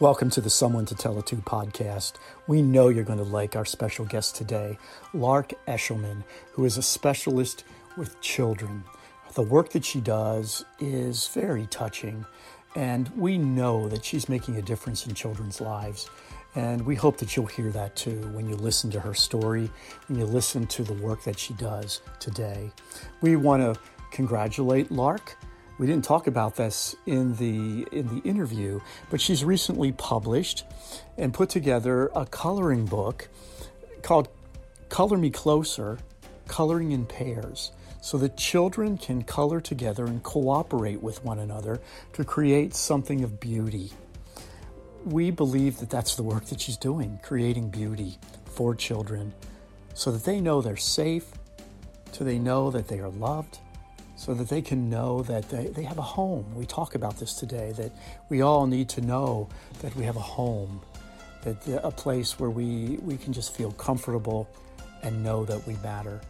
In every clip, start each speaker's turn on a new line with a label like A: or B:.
A: Welcome to the Someone to Tell It To podcast. We know you're going to like our special guest today, Lark Eshleman, who is a specialist with children. The work that she does is very touching, and we know that she's making a difference in children's lives. And we hope that you'll hear that too when you listen to her story, when you listen to the work that she does today. We want to congratulate Lark we didn't talk about this in the in the interview, but she's recently published and put together a coloring book called Color Me Closer: Coloring in Pairs so that children can color together and cooperate with one another to create something of beauty. We believe that that's the work that she's doing, creating beauty for children so that they know they're safe, so they know that they are loved, so that they can know that they, they have a home. We talk about this today, that we all need to know that we have a home, that a place where we, we can just feel comfortable and know that we matter.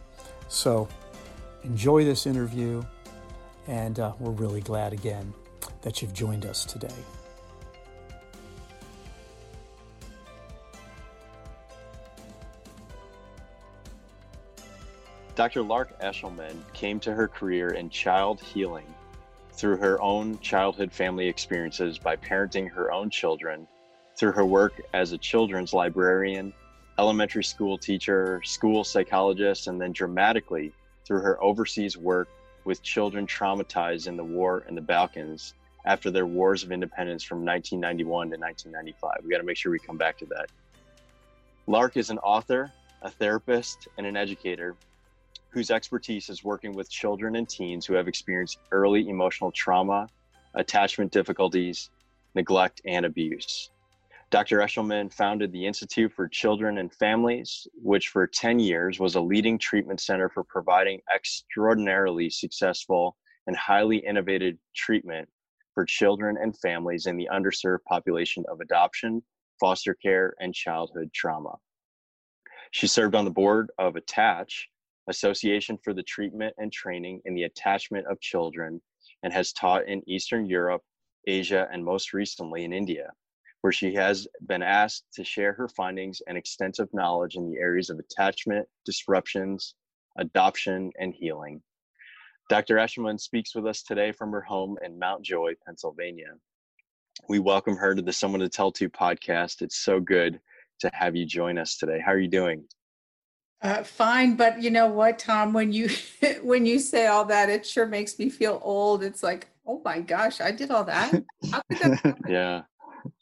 A: So enjoy this interview, and uh, we're really glad again that you've joined us today.
B: Dr. Lark Eshleman came to her career in child healing through her own childhood family experiences by parenting her own children, through her work as a children's librarian, elementary school teacher, school psychologist, and then dramatically through her overseas work with children traumatized in the war in the Balkans after their wars of independence from 1991 to 1995. We got to make sure we come back to that. Lark is an author, a therapist, and an educator whose expertise is working with children and teens who have experienced early emotional trauma, attachment difficulties, neglect, and abuse. Dr. Eshleman founded the Institute for Children and Families, which for 10 years was a leading treatment center for providing extraordinarily successful and highly innovative treatment for children and families in the underserved population of adoption, foster care, and childhood trauma. She served on the board of Attach, Association for the Treatment and Training in the Attachment of Children, and has taught in Eastern Europe, Asia, and most recently in India, where she has been asked to share her findings and extensive knowledge in the areas of attachment, disruptions, adoption, and healing. Dr. Eshleman speaks with us today from her home in Mount Joy, Pennsylvania. We welcome her to the Someone to Tell To podcast. It's so good to have you join us today. How are you doing?
C: Uh, fine, but you know what, Tom? When you when you say all that, it sure makes me feel old. It's like, oh my gosh, I did all that.
B: that yeah.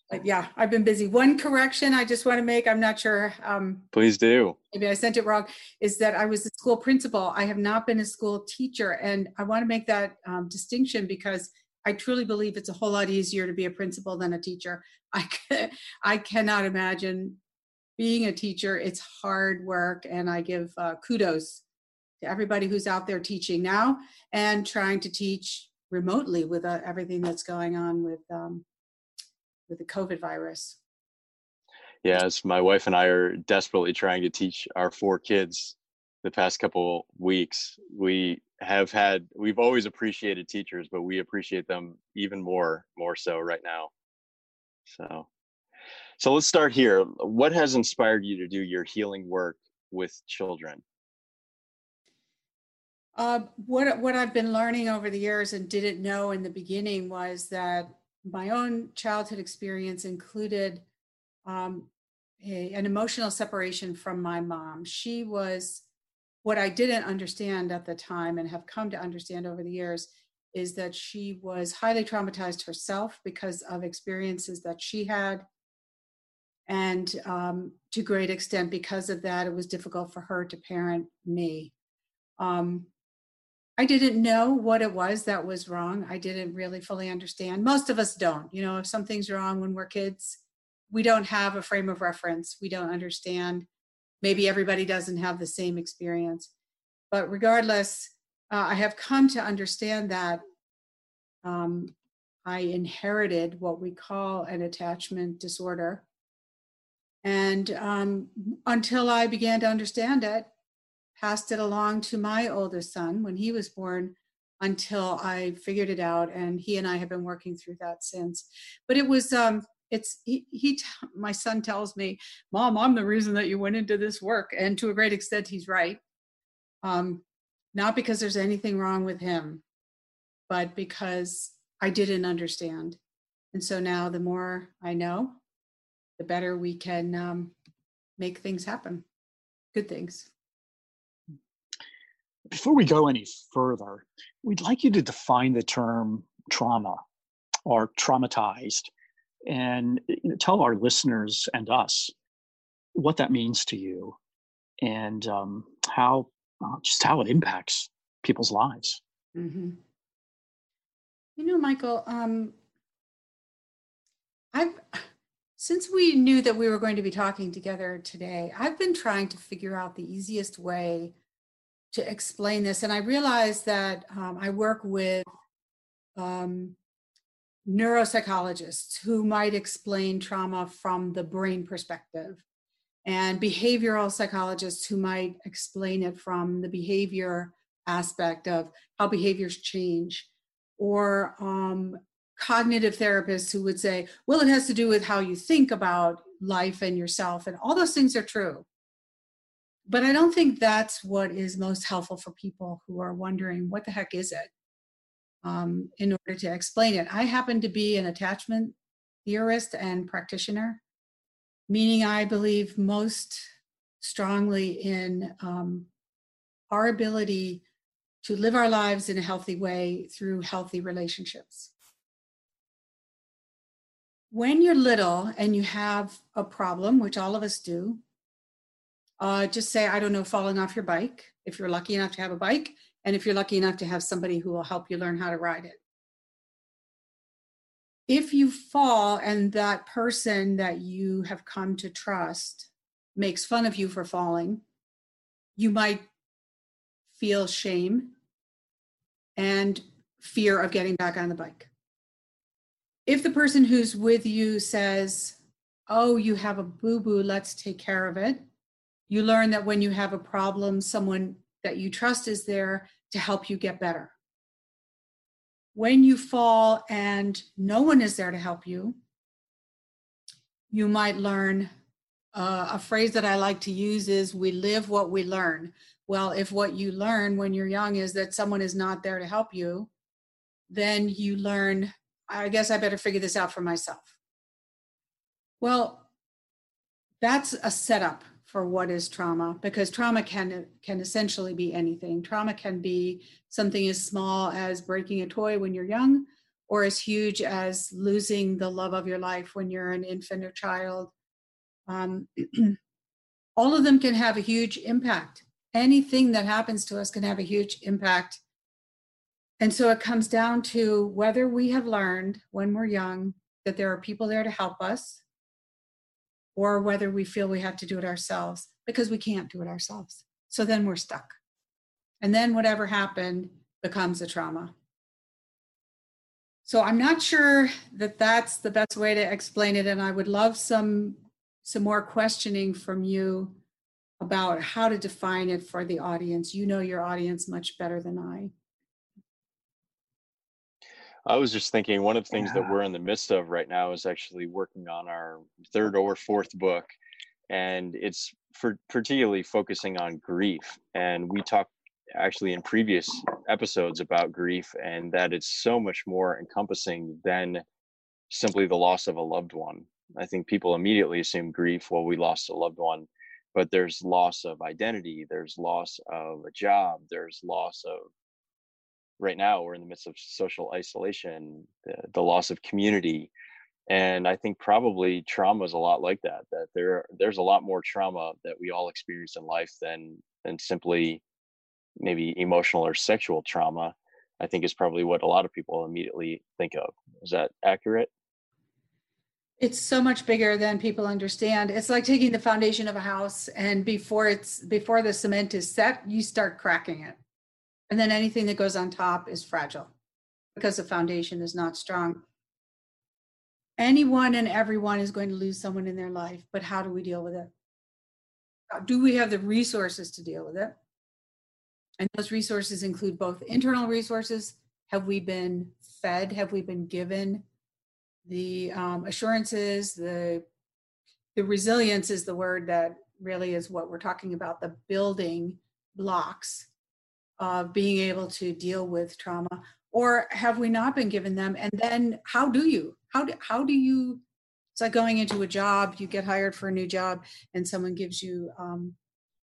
C: But yeah, I've been busy. One correction I just want to make. I'm not sure. Um,
B: Please do.
C: Maybe I sent it wrong. Is that I was a school principal. I have not been a school teacher, and I want to make that um, distinction because I truly believe it's a whole lot easier to be a principal than a teacher. I can, I cannot imagine being a teacher, it's hard work, and I give uh, kudos to everybody who's out there teaching now and trying to teach remotely with uh, everything that's going on with um, with the COVID virus.
B: Yes, my wife and I are desperately trying to teach our four kids the past couple weeks. We have had we've always appreciated teachers, but we appreciate them even more more so right now. So so let's start here. What has inspired you to do your healing work with children?
C: Uh, what what I've been learning over the years and didn't know in the beginning was that my own childhood experience included um, a, an emotional separation from my mom. She was what I didn't understand at the time and have come to understand over the years is that she was highly traumatized herself because of experiences that she had and um, to great extent because of that it was difficult for her to parent me. Um, i didn't know what it was that was wrong. I didn't really fully understand. Most of us don't you know if something's wrong when we're kids we don't have a frame of reference. We don't understand. Maybe everybody doesn't have the same experience. But regardless uh, i have come to understand that um, i inherited what we call an attachment disorder and um, until I began to understand it, passed it along to my oldest son when he was born until I figured it out. And he and I have been working through that since. But it was, um, it's he, he my son tells me mom i'm the reason that you went into this work and to a great extent he's right um not because there's anything wrong with him but because i didn't understand and so now the more i know the better we can um, make things happen. Good things.
A: Before we go any further we'd like you to define the term trauma or traumatized and you know, tell our listeners and us what that means to you and um, how uh, just how it impacts people's lives.
C: Mm-hmm. you know michael um, i've since we knew that we were going to be talking together today i've been trying to figure out the easiest way to explain this and i realized that um, i work with um, neuropsychologists who might explain trauma from the brain perspective, and behavioral psychologists who might explain it from the behavior aspect of how behaviors change, or um, cognitive therapists who would say, well, it has to do with how you think about life and yourself, and all those things are true. But I don't think that's what is most helpful for people who are wondering, what the heck is it? um, in order to explain it. I happen to be an attachment theorist and practitioner, meaning I believe most strongly in um, our ability to live our lives in a healthy way through healthy relationships. When you're little and you have a problem, which all of us do, uh, just say, I don't know, falling off your bike. If you're lucky enough to have a bike, and if you're lucky enough to have somebody who will help you learn how to ride it. If you fall and that person that you have come to trust makes fun of you for falling, you might feel shame and fear of getting back on the bike. If the person who's with you says, Oh, you have a boo boo, let's take care of it, you learn that when you have a problem, someone that you trust is there to help you get better. When you fall and no one is there to help you, you might learn uh, a phrase that I like to use is we live what we learn. Well, if what you learn when you're young is that someone is not there to help you, then you learn, I guess I better figure this out for myself. Well, that's a setup for what is trauma because trauma can can essentially be anything. Trauma can be something as small as breaking a toy when you're young or as huge as losing the love of your life when you're an infant or child. Um, all of them can have a huge impact. Anything that happens to us can have a huge impact and so it comes down to whether we have learned when we're young that there are people there to help us or whether we feel we have to do it ourselves because we can't do it ourselves. So then we're stuck. And then whatever happened becomes a trauma. So I'm not sure that that's the best way to explain it and I would love some some more questioning from you about how to define it for the audience. You know your audience much better than I.
B: I was just thinking one of the things yeah. that we're in the midst of right now is actually working on our third or fourth book, and it's for particularly focusing on grief. And we talked actually in previous episodes about grief and that it's so much more encompassing than simply the loss of a loved one. I think people immediately assume grief, well, we lost a loved one, but there's loss of identity, there's loss of a job, there's loss of right now we're in the midst of social isolation the, the loss of community and i think probably trauma is a lot like that that there there's a lot more trauma that we all experience in life than than simply maybe emotional or sexual trauma i think is probably what a lot of people immediately think of. Is that accurate?
C: It's so much bigger than people understand. It's like taking the foundation of a house and before it's before the cement is set you start cracking it and then anything that goes on top is fragile because the foundation is not strong. Anyone and everyone is going to lose someone in their life, but how do we deal with it? Do we have the resources to deal with it? And those resources include both internal resources. Have we been fed? Have we been given the um, assurances, the the resilience is the word that really is what we're talking about. The building blocks of being able to deal with trauma, or have we not been given them? And then how do you? How do how do you? It's like going into a job. You get hired for a new job, and someone gives you um,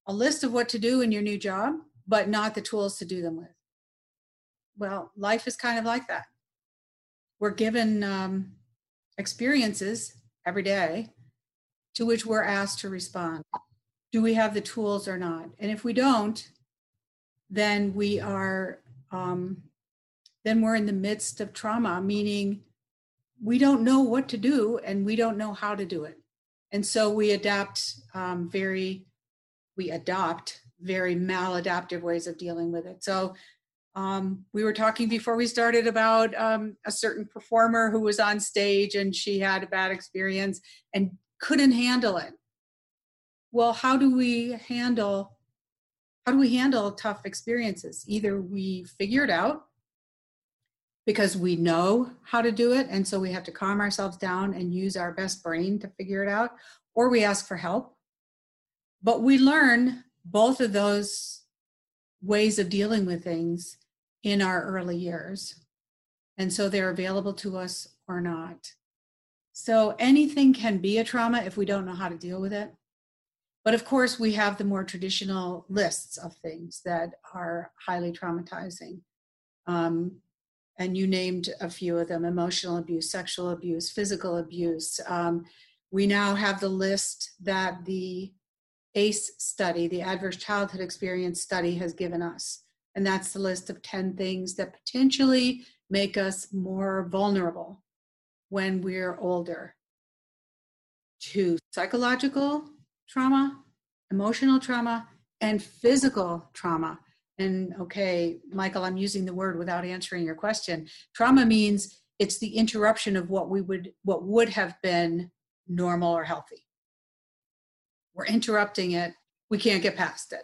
C: a list of what to do in your new job, but not the tools to do them with. Well, life is kind of like that. We're given um, experiences every day to which we're asked to respond. Do we have the tools or not? And if we don't, then we are um, then we're in the midst of trauma, meaning we don't know what to do and we don't know how to do it. And so we adapt um, very, we adopt very maladaptive ways of dealing with it. So um, we were talking before we started about um, a certain performer who was on stage and she had a bad experience and couldn't handle it. Well, how do we handle how do we handle tough experiences? Either we figure it out because we know how to do it and so we have to calm ourselves down and use our best brain to figure it out or we ask for help. But we learn both of those ways of dealing with things in our early years. And so they're available to us or not. So anything can be a trauma if we don't know how to deal with it. But of course, we have the more traditional lists of things that are highly traumatizing. Um, and you named a few of them emotional abuse, sexual abuse, physical abuse. Um, we now have the list that the ACE study, the Adverse Childhood Experience study, has given us. And that's the list of 10 things that potentially make us more vulnerable when we're older to psychological trauma, emotional trauma, and physical trauma. And okay, Michael, I'm using the word without answering your question. Trauma means it's the interruption of what we would what would have been normal or healthy. We're interrupting it. We can't get past it.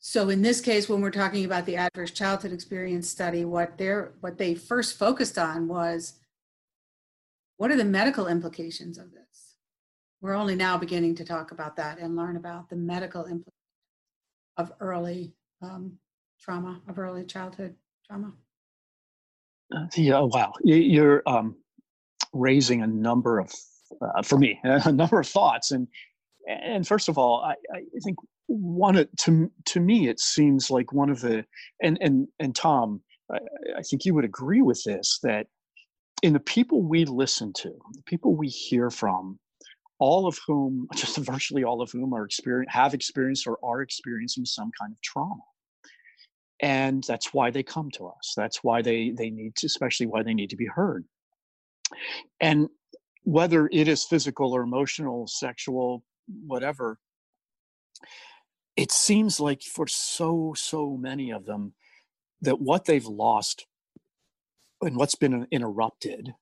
C: So in this case, when we're talking about the adverse childhood experience study, what they're what they first focused on was what are the medical implications of this? We're only now beginning to talk about that and learn about the medical implications of early um, trauma, of early childhood trauma.
A: Uh, yeah, wow, you're um, raising a number of, uh, for me, a number of thoughts, and and first of all, I, I think one to to me it seems like one of the and and and Tom, I, I think you would agree with this that in the people we listen to, the people we hear from, all of whom, just virtually all of whom are experience have experienced or are experiencing some kind of trauma. And that's why they come to us. That's why they they need to, especially why they need to be heard. And whether it is physical or emotional, sexual, whatever, it seems like for so so many of them that what they've lost and what's been interrupted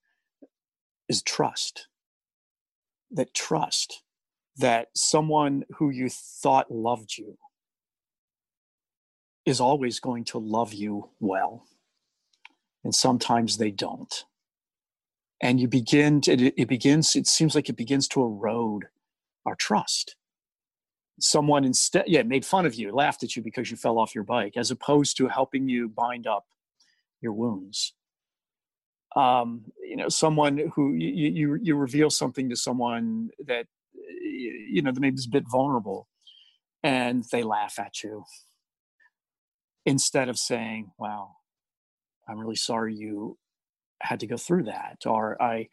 A: is trust that trust that someone who you thought loved you is always going to love you well. And sometimes they don't. And you begin to, it, it begins it seems like it begins to erode our trust. Someone instead yeah made fun of you laughed at you because you fell off your bike as opposed to helping you bind up your wounds um, you know someone who you, you you reveal something to someone that you know that maybe is a bit vulnerable and they laugh at you instead of saying wow i'm really sorry you had to go through that or i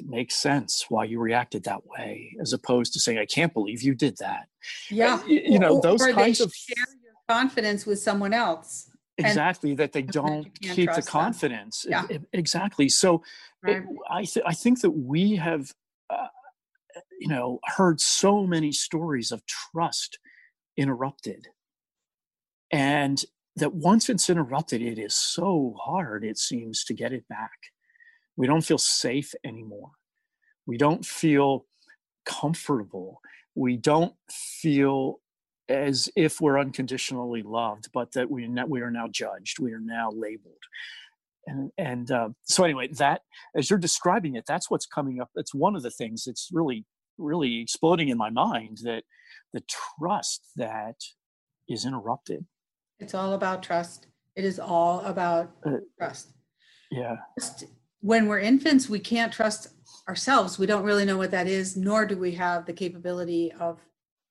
A: it makes sense why you reacted that way, as opposed to saying, "I can't believe you did that."
C: Yeah,
A: you, you know those
C: or
A: kinds of
C: share your confidence with someone else.
A: Exactly that they don't keep the confidence.
C: Them. Yeah.
A: exactly. So
C: right.
A: it, I th- I think that we have, uh, you know, heard so many stories of trust interrupted, and that once it's interrupted, it is so hard. It seems to get it back we don't feel safe anymore. We don't feel comfortable. We don't feel as if we're unconditionally loved, but that we, we are now judged. We are now labeled. and and uh, so anyway that as you're describing it that's what's coming up that's one of the things that's really really exploding in my mind that the trust that is interrupted
C: it's all about trust it is all about uh, trust
A: yeah
C: Just when we're infants we can't trust ourselves we don't really know what that is nor do we have the capability of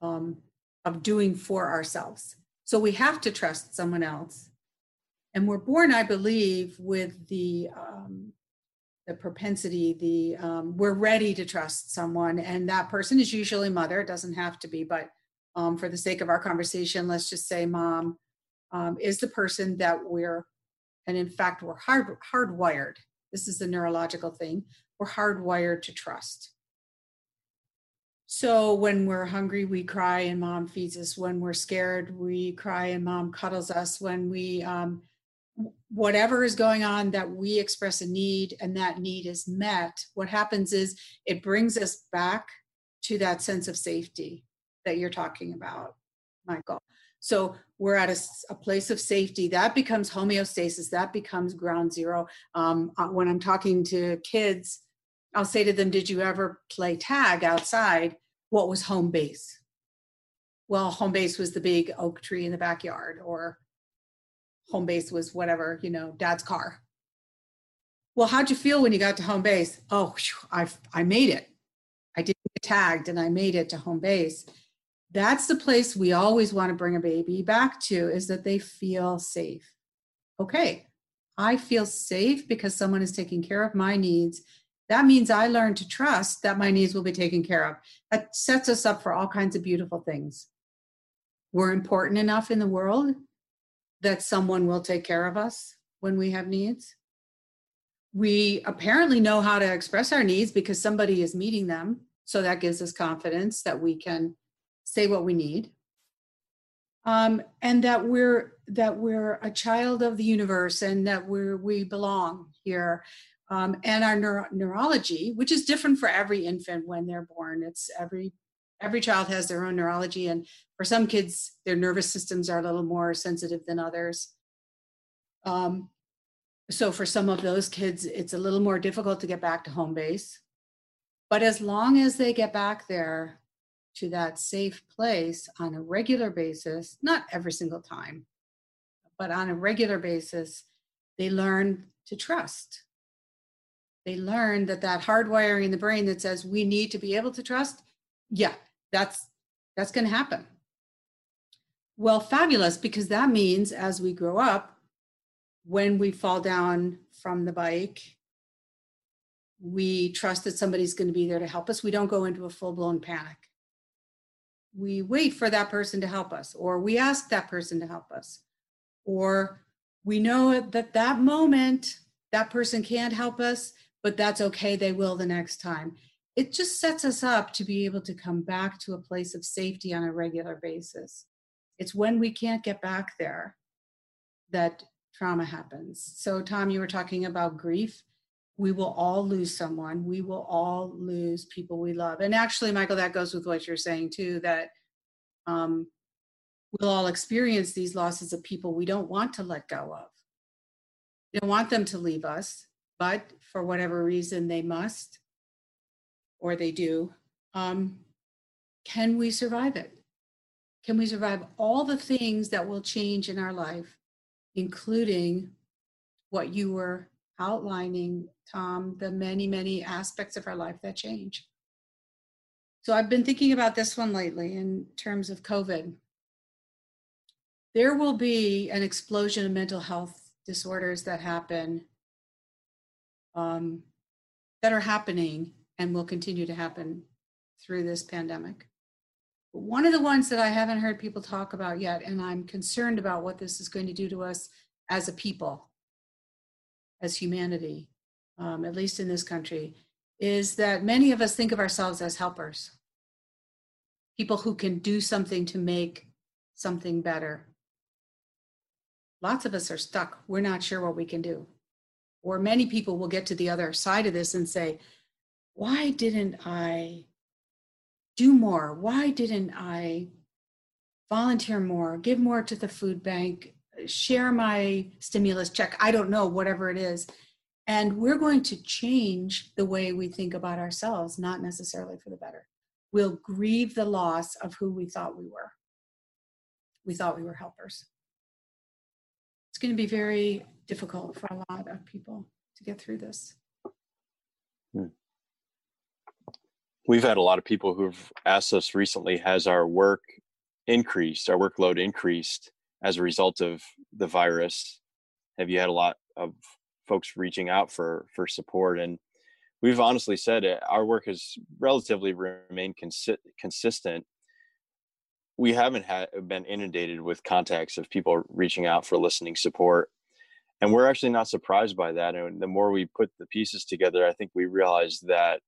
C: um, of doing for ourselves. So we have to trust someone else. And we're born i believe with the um, the propensity the um, we're ready to trust someone and that person is usually mother. It doesn't have to be but um, for the sake of our conversation let's just say mom um, is the person that we're and in fact we're hard hardwired. This is the neurological thing. We're hardwired to trust so when we're hungry, we cry and mom feeds us. When we're scared, we cry and mom cuddles us. When we um, whatever is going on that we express a need and that need is met what happens is it brings us back to that sense of safety that you're talking about michael so we're at a, a place of safety that becomes homeostasis that becomes ground zero um, uh, when i'm talking to kids i'll say to them did you ever play tag outside what was home base well home base was the big oak tree in the backyard or home base was whatever, you know, dad's car. Well, how'd you feel when you got to home base? Oh, I I made it. I didn't get tagged and I made it to home base. That's the place we always want to bring a baby back to is that they feel safe. Okay, I feel safe because someone is taking care of my needs. That means I learn to trust that my needs will be taken care of. That sets us up for all kinds of beautiful things. We're important enough in the world that someone will take care of us when we have needs. We apparently know how to express our needs because somebody is meeting them. So that gives us confidence that we can say what we need. Um, and that we're that we're a child of the universe and that we're we belong here. Um, and our neuro- neurology, which is different for every infant when they're born. It's every every child has their own neurology and for some kids their nervous systems are a little more sensitive than others. Um, so for some of those kids it's a little more difficult to get back to home base. But as long as they get back there to that safe place on a regular basis not every single time but on a regular basis they learn to trust they learn that that hardwiring in the brain that says we need to be able to trust yeah that's that's going to happen. Well fabulous because that means as we grow up when we fall down from the bike we trust that somebody's going to be there to help us. We don't go into a full-blown panic. We wait for that person to help us or we ask that person to help us or we know that that moment that person can't help us but that's okay they will the next time it just sets us up to be able to come back to a place of safety on a regular basis. It's when we can't get back there that trauma happens. So, Tom, you were talking about grief. We will all lose someone. We will all lose people we love. And actually, Michael, that goes with what you're saying too that um, we'll all experience these losses of people we don't want to let go of. We don't want them to leave us, but for whatever reason, they must or they do, um, can we survive it? Can we survive all the things that will change in our life, including what you were outlining, Tom, the many, many aspects of our life that change? So I've been thinking about this one lately in terms of COVID. There will be an explosion of mental health disorders that happen, um, that are happening and will continue to happen through this pandemic. But one of the ones that I haven't heard people talk about yet, and I'm concerned about what this is going to do to us as a people, as humanity, um, at least in this country, is that many of us think of ourselves as helpers, people who can do something to make something better. Lots of us are stuck. We're not sure what we can do. Or many people will get to the other side of this and say, why didn't I do more? Why didn't I volunteer more, give more to the food bank, share my stimulus check. I don't know, whatever it is. And we're going to change the way we think about ourselves, not necessarily for the better. We'll grieve the loss of who we thought we were. We thought we were helpers. It's going to be very difficult for a lot of people to get through this. Hmm.
B: We've had a lot of people who've asked us recently has our work increased, our workload increased as a result of the virus? Have you had a lot of folks reaching out for for support? And we've honestly said it, our work has relatively remained consi- consistent. We haven't been inundated with contacts of people reaching out for listening support and we're actually not surprised by that and the more we put the pieces together i think we realize that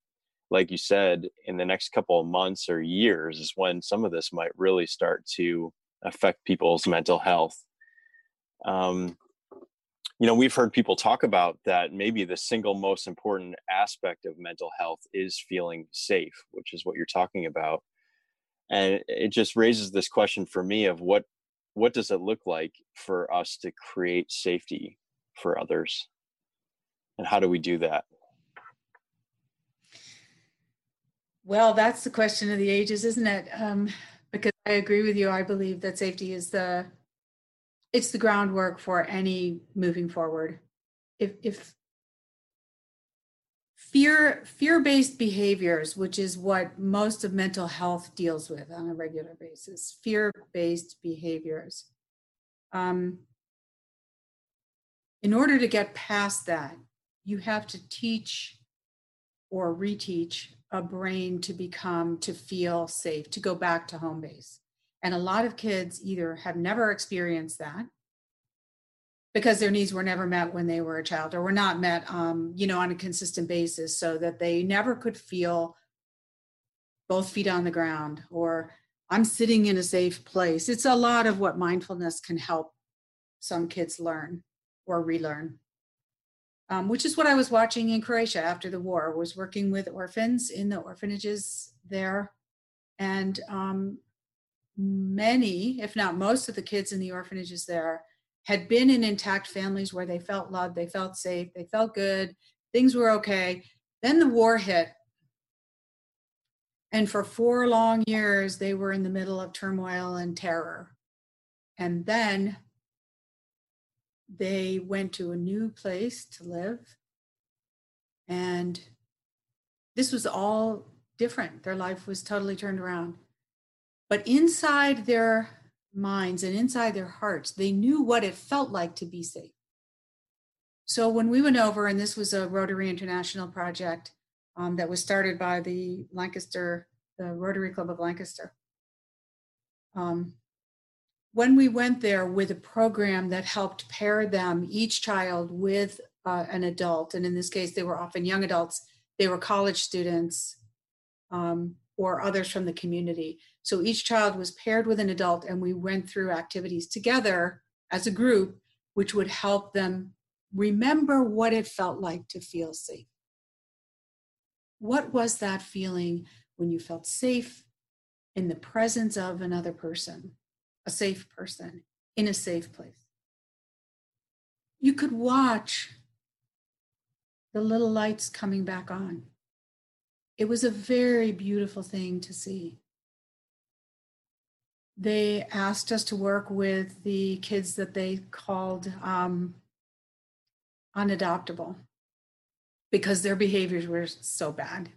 B: like you said in the next couple of months or years is when some of this might really start to affect people's mental health. Um, you know we've heard people talk about that maybe the single most important aspect of mental health is feeling safe which is what you're talking about. And it just raises this question for me of what what does it look like for us to create safety for others? And how do we do that?
C: Well that's the question of the ages isn't it? Um, because i agree with you. I believe that safety is the it's the groundwork for any moving forward. If if fear fear-based behaviors which is what most of mental health deals with on a regular basis fear-based behaviors um, in order to get past that you have to teach or reteach a brain to become to feel safe to go back to home base. And a lot of kids either have never experienced that because their needs were never met when they were a child or were not met um, you know on a consistent basis so that they never could feel both feet on the ground or i'm sitting in a safe place. It's a lot of what mindfulness can help some kids learn or relearn um, which is what i was watching in croatia after the war was working with orphans in the orphanages there and um, many if not most of the kids in the orphanages there had been in intact families where they felt loved, they felt safe, they felt good, things were okay. Then the war hit. And for four long years, they were in the middle of turmoil and terror. And then they went to a new place to live. And this was all different. Their life was totally turned around. But inside their minds and inside their hearts, they knew what it felt like to be safe. So when we went over, and this was a Rotary International project um, that was started by the Lancaster, the Rotary Club of Lancaster. Um, when we went there with a program that helped pair them, each child, with uh, an adult, and in this case, they were often young adults, they were college students um, or others from the community. So each child was paired with an adult, and we went through activities together as a group, which would help them remember what it felt like to feel safe. What was that feeling when you felt safe in the presence of another person, a safe person, in a safe place? You could watch the little lights coming back on. It was a very beautiful thing to see they asked us to work with the kids that they called um, unadoptable because their behaviors were so bad.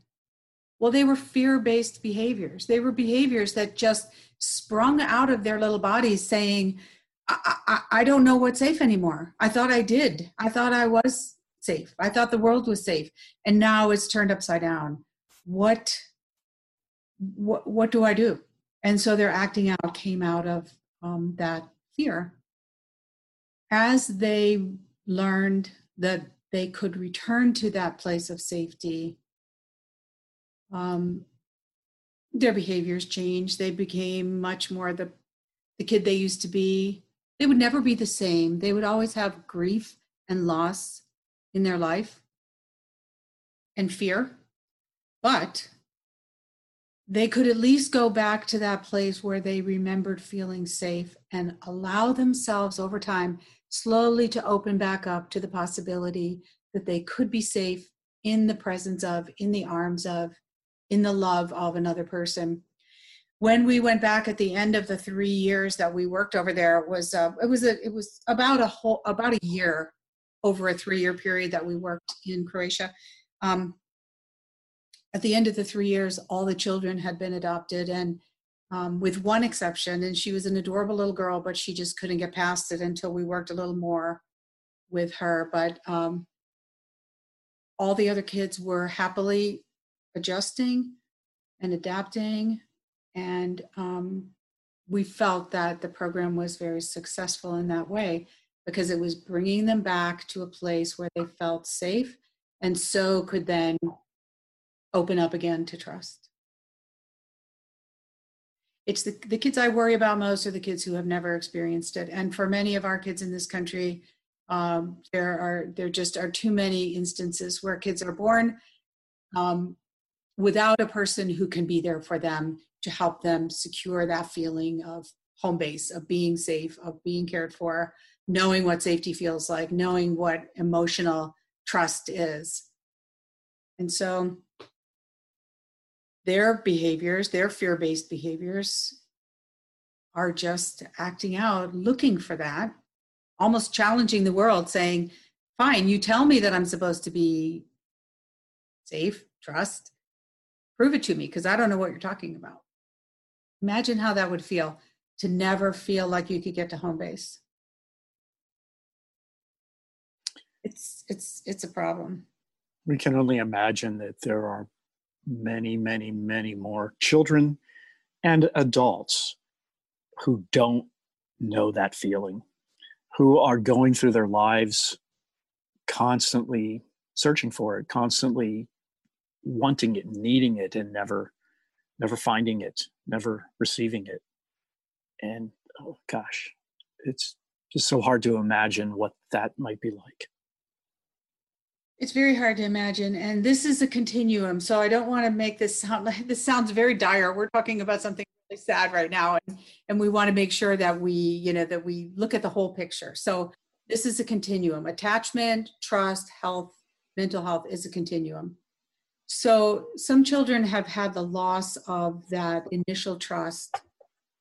C: Well, they were fear based behaviors. They were behaviors that just sprung out of their little bodies saying, I, I, I don't know what's safe anymore. I thought I did. I thought I was safe. I thought the world was safe. And now it's turned upside down. What, what, what do I do? And so their acting out came out of um, that fear. As they learned that they could return to that place of safety, um, their behaviors changed. They became much more the, the kid they used to be. They would never be the same. They would always have grief and loss in their life and fear. But they could at least go back to that place where they remembered feeling safe and allow themselves over time slowly to open back up to the possibility that they could be safe in the presence of, in the arms of, in the love of another person. When we went back at the end of the three years that we worked over there, it was uh, it was a, it was about a whole about a year over a three year period that we worked in Croatia. Um, at the end of the three years, all the children had been adopted, and um, with one exception, and she was an adorable little girl, but she just couldn't get past it until we worked a little more with her. But um, all the other kids were happily adjusting and adapting, and um, we felt that the program was very successful in that way because it was bringing them back to a place where they felt safe and so could then open up again to trust. It's the, the kids I worry about most are the kids who have never experienced it. And for many of our kids in this country, um, there are there just are too many instances where kids are born um, without a person who can be there for them to help them secure that feeling of home base, of being safe, of being cared for, knowing what safety feels like, knowing what emotional trust is. And so their behaviors, their fear based behaviors, are just acting out, looking for that, almost challenging the world, saying, Fine, you tell me that I'm supposed to be safe, trust, prove it to me, because I don't know what you're talking about. Imagine how that would feel to never feel like you could get to home base. It's it's it's a problem.
A: We can only imagine that there are many, many, many more children and adults who don't know that feeling, who are going through their lives constantly searching for it, constantly wanting it, needing it, and never, never finding it, never receiving it. And oh gosh, it's just so hard to imagine what that might be like.
C: It's very hard to imagine. And this is a continuum. So I don't want to make this sound like this sounds very dire. We're talking about something really sad right now. And, and we want to make sure that we, you know, that we look at the whole picture. So this is a continuum. Attachment, trust, health, mental health is a continuum. So some children have had the loss of that initial trust,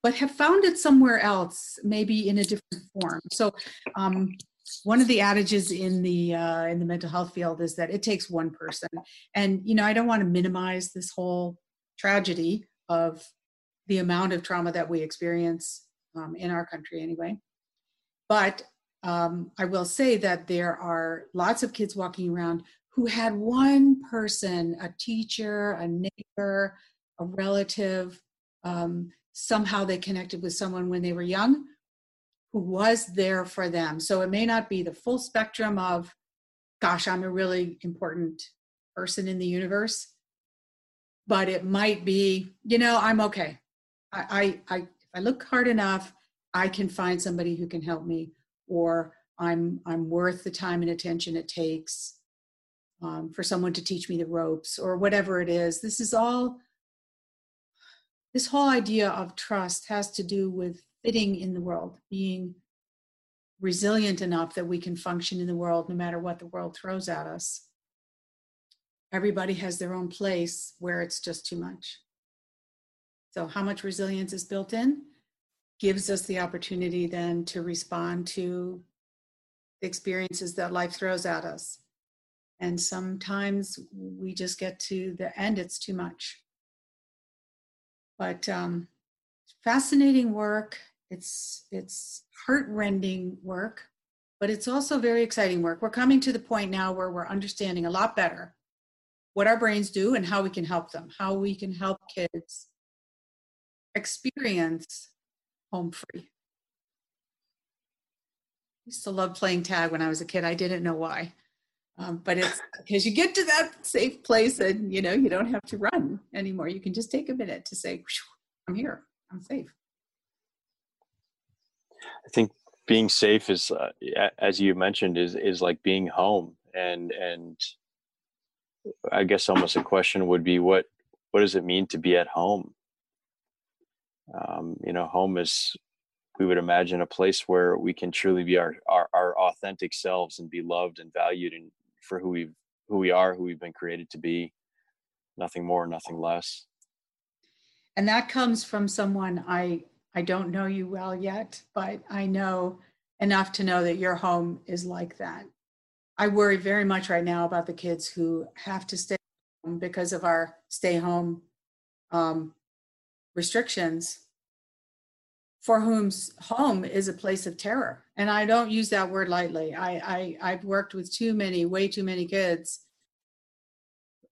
C: but have found it somewhere else, maybe in a different form. So um, one of the adages in the uh, in the mental health field is that it takes one person and you know i don't want to minimize this whole tragedy of the amount of trauma that we experience um, in our country anyway but um, i will say that there are lots of kids walking around who had one person a teacher a neighbor a relative um, somehow they connected with someone when they were young who was there for them. So it may not be the full spectrum of, gosh, I'm a really important person in the universe, but it might be, you know, I'm okay. I, I, I if I look hard enough, I can find somebody who can help me, or I'm I'm worth the time and attention it takes um, for someone to teach me the ropes, or whatever it is. This is all. This whole idea of trust has to do with fitting in the world, being resilient enough that we can function in the world no matter what the world throws at us. Everybody has their own place where it's just too much. So, how much resilience is built in gives us the opportunity then to respond to the experiences that life throws at us. And sometimes we just get to the end, it's too much. But um, fascinating work it's it's heartrending work, but it's also very exciting work. We're coming to the point now where we're understanding a lot better what our brains do and how we can help them, how we can help kids experience home free. I used to love playing tag when I was a kid. I didn't know why. Um, but it's because you get to that safe place and you know you don't have to run anymore. You can just take a minute to say, "I'm here. I'm safe."
B: I think being safe is, uh, as you mentioned, is is like being home, and and I guess almost a question would be what what does it mean to be at home? Um, you know, home is we would imagine a place where we can truly be our, our, our authentic selves and be loved and valued and for who we who we are, who we've been created to be, nothing more, nothing less.
C: And that comes from someone I I don't know you well yet, but I know enough to know that your home is like that. I worry very much right now about the kids who have to stay home because of our stay home um, restrictions for whom's home is a place of terror. And I don't use that word lightly. I, I I've worked with too many, way too many kids.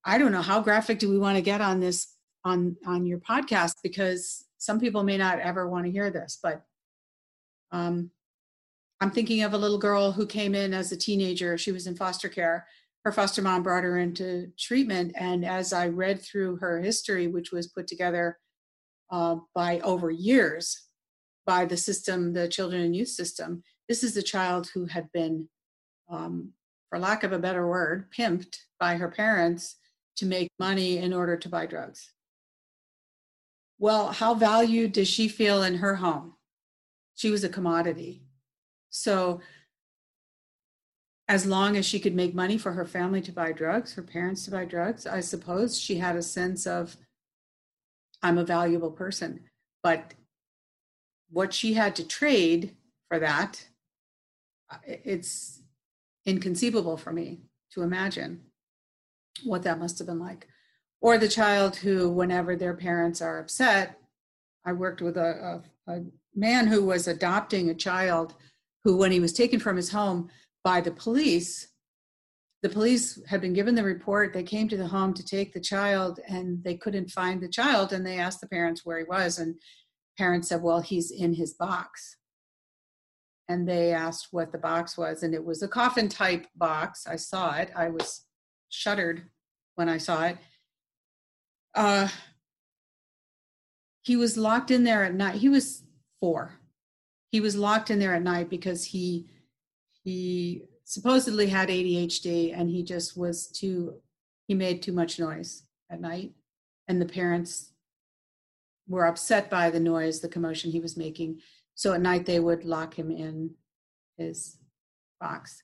C: I don't know how graphic do we want to get on this on on your podcast because some people may not ever want to hear this, but um, I'm thinking of a little girl who came in as a teenager. She was in foster care. Her foster mom brought her into treatment, and as I read through her history, which was put together uh, by over years by the system, the children and youth system. This is a child who had been, um, for lack of a better word, pimped by her parents to make money in order to buy drugs. Well, how valued does she feel in her home? She was a commodity. So, as long as she could make money for her family to buy drugs, her parents to buy drugs, I suppose she had a sense of, I'm a valuable person. But what she had to trade for that, uh, it's inconceivable for me to imagine what that must have been like. Or the child who, whenever their parents are upset, I worked with a, a, a man who was adopting a child who, when he was taken from his home by the police, the police had been given the report. They came to the home to take the child and they couldn't find the child. And they asked the parents where he was. And parents said, Well, he's in his box. And they asked what the box was. And it was a coffin type box. I saw it. I was shuddered when I saw it. Uh, he was locked in there at night. He was four. He was locked in there at night because he he supposedly had ADHD and he just was too he made too much noise at night and the parents were upset by the noise, the commotion he was making. So at night they would lock him in his box.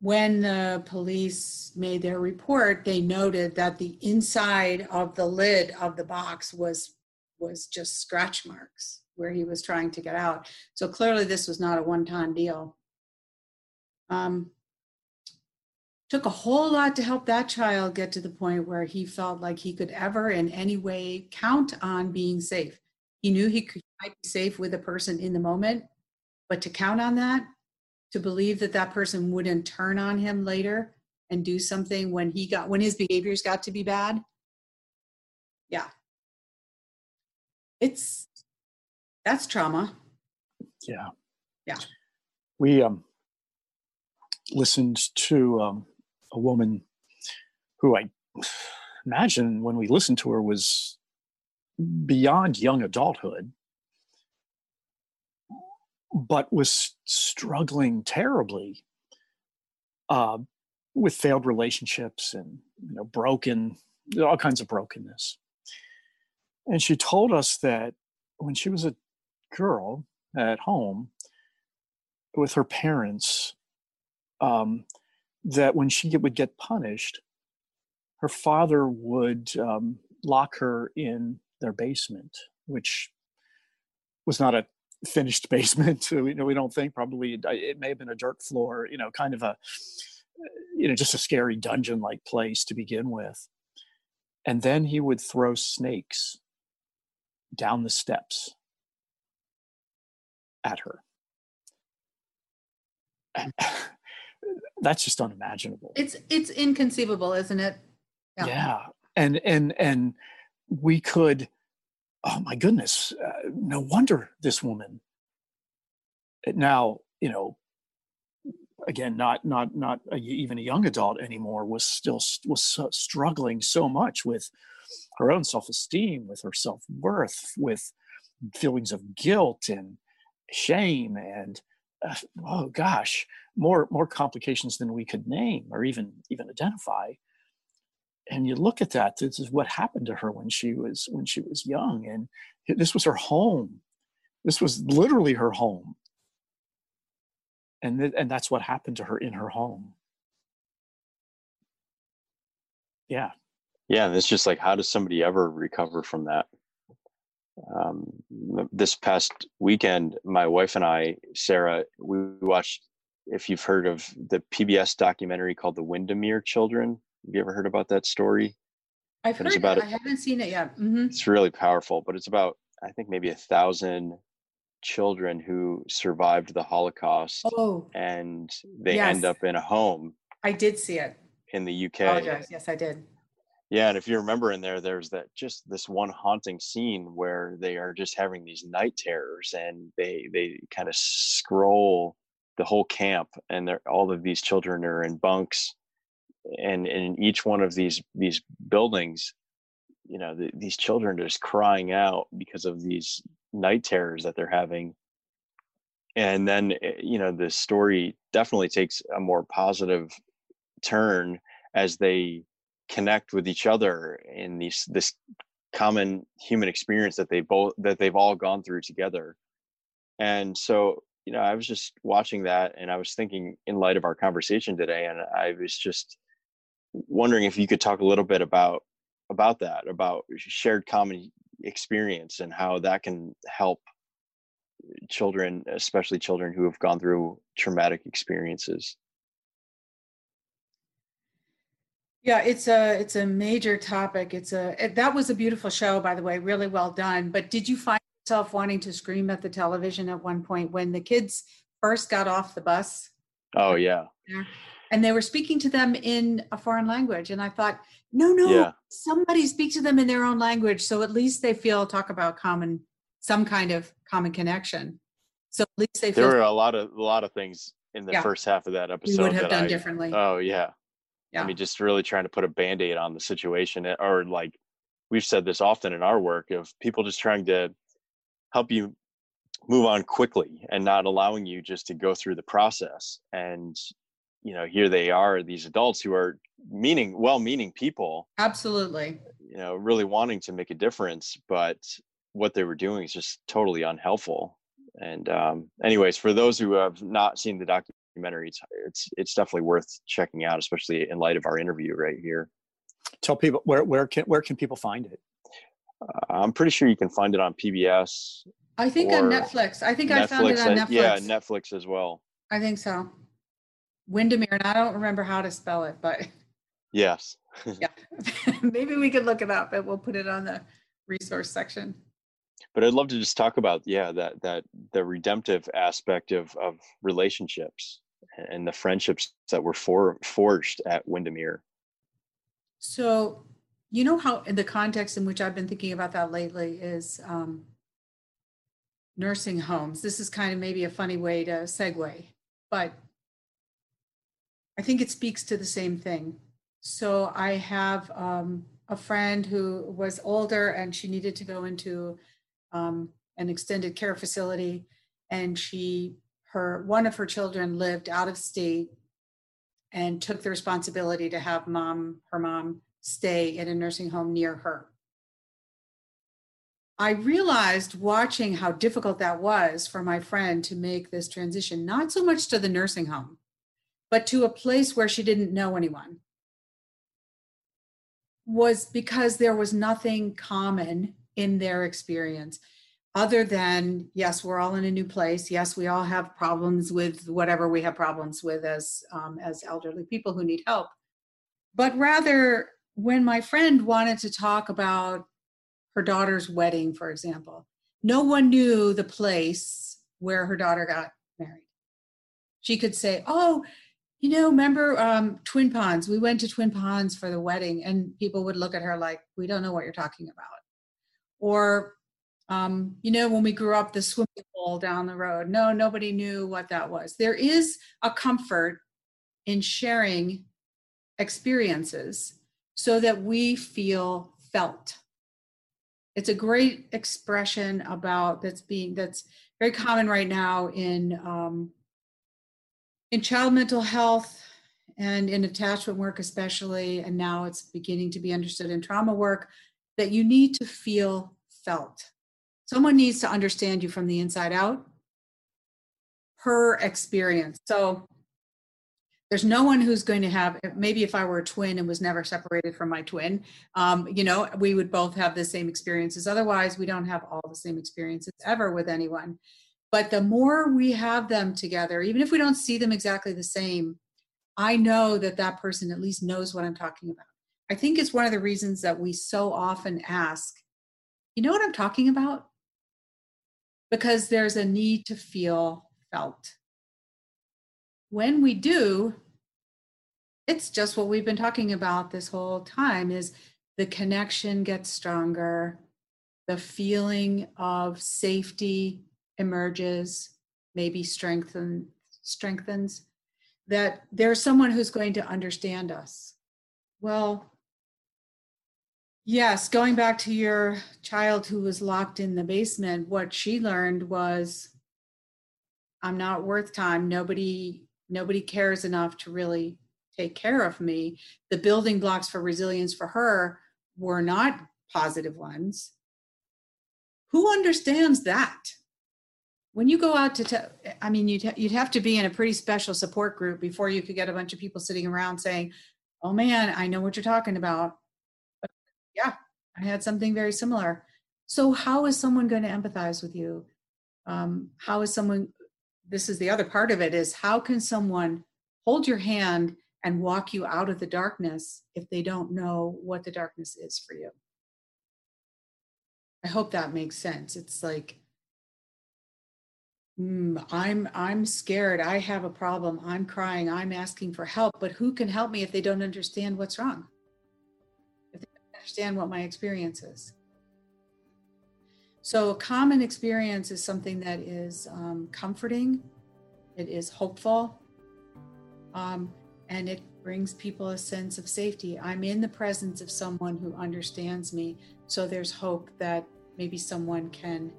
C: When the police made their report, they noted that the inside of the lid of the box was was just scratch marks where he was trying to get out. So clearly this was not a one-time deal. Um, took a whole lot to help that child get to the point where he felt like he could ever in any way count on being safe. He knew he could might be safe with a person in the moment, but to count on that, to believe that that person wouldn't turn on him later and do something when he got when his behaviors got to be bad. Yeah. It's that's trauma.
A: Yeah.
C: Yeah.
A: We um listened to um a woman who I imagine when we listened to her was beyond young adulthood, but was struggling terribly uh, with failed relationships and you know broken all kinds of brokenness. And she told us that when she was a girl at home with her parents, um, that when she would get punished, her father would um, lock her in their basement, which was not a finished basement. you know, we don't think probably it, may have been a dirt floor. You know, kind of a you know just a scary dungeon-like place to begin with. And then he would throw snakes down the steps at her that's just unimaginable.
C: It's it's inconceivable, isn't it?
A: Yeah. yeah. And and and we could oh my goodness, uh, no wonder this woman now, you know, again not not not a, even a young adult anymore was still was so struggling so much with her own self-esteem with her self-worth with feelings of guilt and shame and uh, oh gosh more more complications than we could name or even even identify and you look at that this is what happened to her when she was when she was young and this was her home This was literally her home. And, th- and that's what happened to her in her home. Yeah.
B: Yeah. And it's just like, how does somebody ever recover from that? Um, this past weekend, my wife and I, Sarah, we watched, if you've heard of the PBS documentary called The Windermere Children. Have you ever heard about that story?
C: I've heard about it. I haven't seen it yet. Mm-hmm.
B: It's really powerful, but it's about I think maybe a thousand children who survived the Holocaust.
C: Oh.
B: And they yes. end up in a home.
C: I did see it.
B: In the UK.
C: Apologize. Yes, I did.
B: Yeah, and if you remember in there, there's that just this one haunting scene where they are just having these night terrors, and they they kind of scroll the whole camp, and all of these children are in bunks, and, and in each one of these these buildings, you know the, these children are just crying out because of these night terrors that they're having. And then eh, you know the story definitely takes a more positive turn as they connect with each other in these this common human experience that they both that they've all gone through together. And so you know i was just watching that and i was thinking in light of our conversation today and i was just wondering if you could talk a little bit about about that about shared common experience and how that can help children especially children who have gone through traumatic experiences.
C: Yeah it's a it's a major topic. It's a it, that was a beautiful show by the way really well done but did you find yourself wanting to scream at the television at one point when the kids first got off the bus.
B: Oh yeah.
C: And they were speaking to them in a foreign language. And i thought no no
B: yeah.
C: somebody speak to them in their own language. So at least they feel talk about common some kind of common connection. So at least they
B: feel there were a lot of a lot of things in the yeah. first half of that episode
C: we would have done
B: I,
C: differently.
B: Oh yeah.
C: Yeah.
B: i mean just really trying to put a band-aid on the situation eh, or like we've said this often in our work of people just trying to help you move on quickly and not allowing you just to go through the process. And you know here they are these adults who are meaning well-meaning people
C: absolutely.
B: you know really wanting to make a difference but what they were doing is just totally unhelpful. And um anyways for those who have not seen the documentary it's it's, it's definitely worth checking out especially in light of our interview right here.
A: Tell people where where can where can people find it
B: i'm pretty sure you can find it on pbs
C: i think on netflix i think netflix, i found it on netflix
B: yeah netflix as well
C: i think so Windermere, and I don't remember how to spell it, but
B: yes.
C: yeah, maybe we could look it up and we'll put it on the resource section.
B: But I'd love to just talk about yeah that that the redemptive aspect of of relationships and the friendships that were for, forged at Windermere.
C: So, you know how in the context in which I've been thinking about that lately is um, nursing homes. This is kind of maybe a funny way to segue, but I think it speaks to the same thing. So I have um, a friend who was older and she needed to go into um, an extended care facility, and she her one of her children lived out of state and took the responsibility to have mom her mom stay in a nursing home near her. I realized watching how difficult that was for my friend to make this transition, not so much to the nursing home, but to a place where she didn't know anyone was because there was nothing common in their experience other than yes we're all in a new place yes we all have problems with whatever we have problems with as um, as elderly people who need help but rather when my friend wanted to talk about her daughter's wedding for example no one knew the place where her daughter got married she could say oh you know, remember um, Twin Ponds? We went to Twin Ponds for the wedding, and people would look at her like, we don't know what you're talking about. Or, um, you know, when we grew up, the swimming pool down the road. No, nobody knew what that was. There is a comfort in sharing experiences so that we feel felt. It's a great expression about that's being that's very common right now in um, in child mental health and in attachment work especially and now it's beginning to be understood in trauma work that you need to feel felt. Someone needs to understand you from the inside out. Per experience. So there's no one who's going to have maybe if i were a twin and was never separated from my twin um, you know we would both have the same experiences. Otherwise we don't have all the same experiences ever with anyone. But the more we have them together even if we don't see them exactly the same i know that that person at least knows what i'm talking about. I think it's one of the reasons that we so often ask you know what i'm talking about? Because there's a need to feel felt. When we do, it's just what we've been talking about this whole time is the connection gets stronger, the feeling of safety emerges, maybe strengthen, strengthens, that there's someone who's going to understand us. Well, Yes, going back to your child who was locked in the basement, what she learned was I'm not worth time. Nobody nobody cares enough to really take care of me. The building blocks for resilience for her were not positive ones. Who understands that? When you go out to, I mean, you'd, ha- you'd have to be in a pretty special support group before you could get a bunch of people sitting around saying, Oh man, I know what you're talking about yeah, I had something very similar. So, how is someone going to empathize with you? Um, how is someone, this is the other part of it, is how can someone hold your hand and walk you out of the darkness if they don't know what the darkness is for you? I hope that makes sense. It's like, mm, I'm I'm scared. I have a problem. I'm crying. I'm asking for help. But who can help me if they don't understand what's wrong? If they don't understand what my experience is. So, a common experience is something that is um, comforting, it is hopeful, um, and it brings people a sense of safety. I'm in the presence of someone who understands me, so there's hope that maybe someone can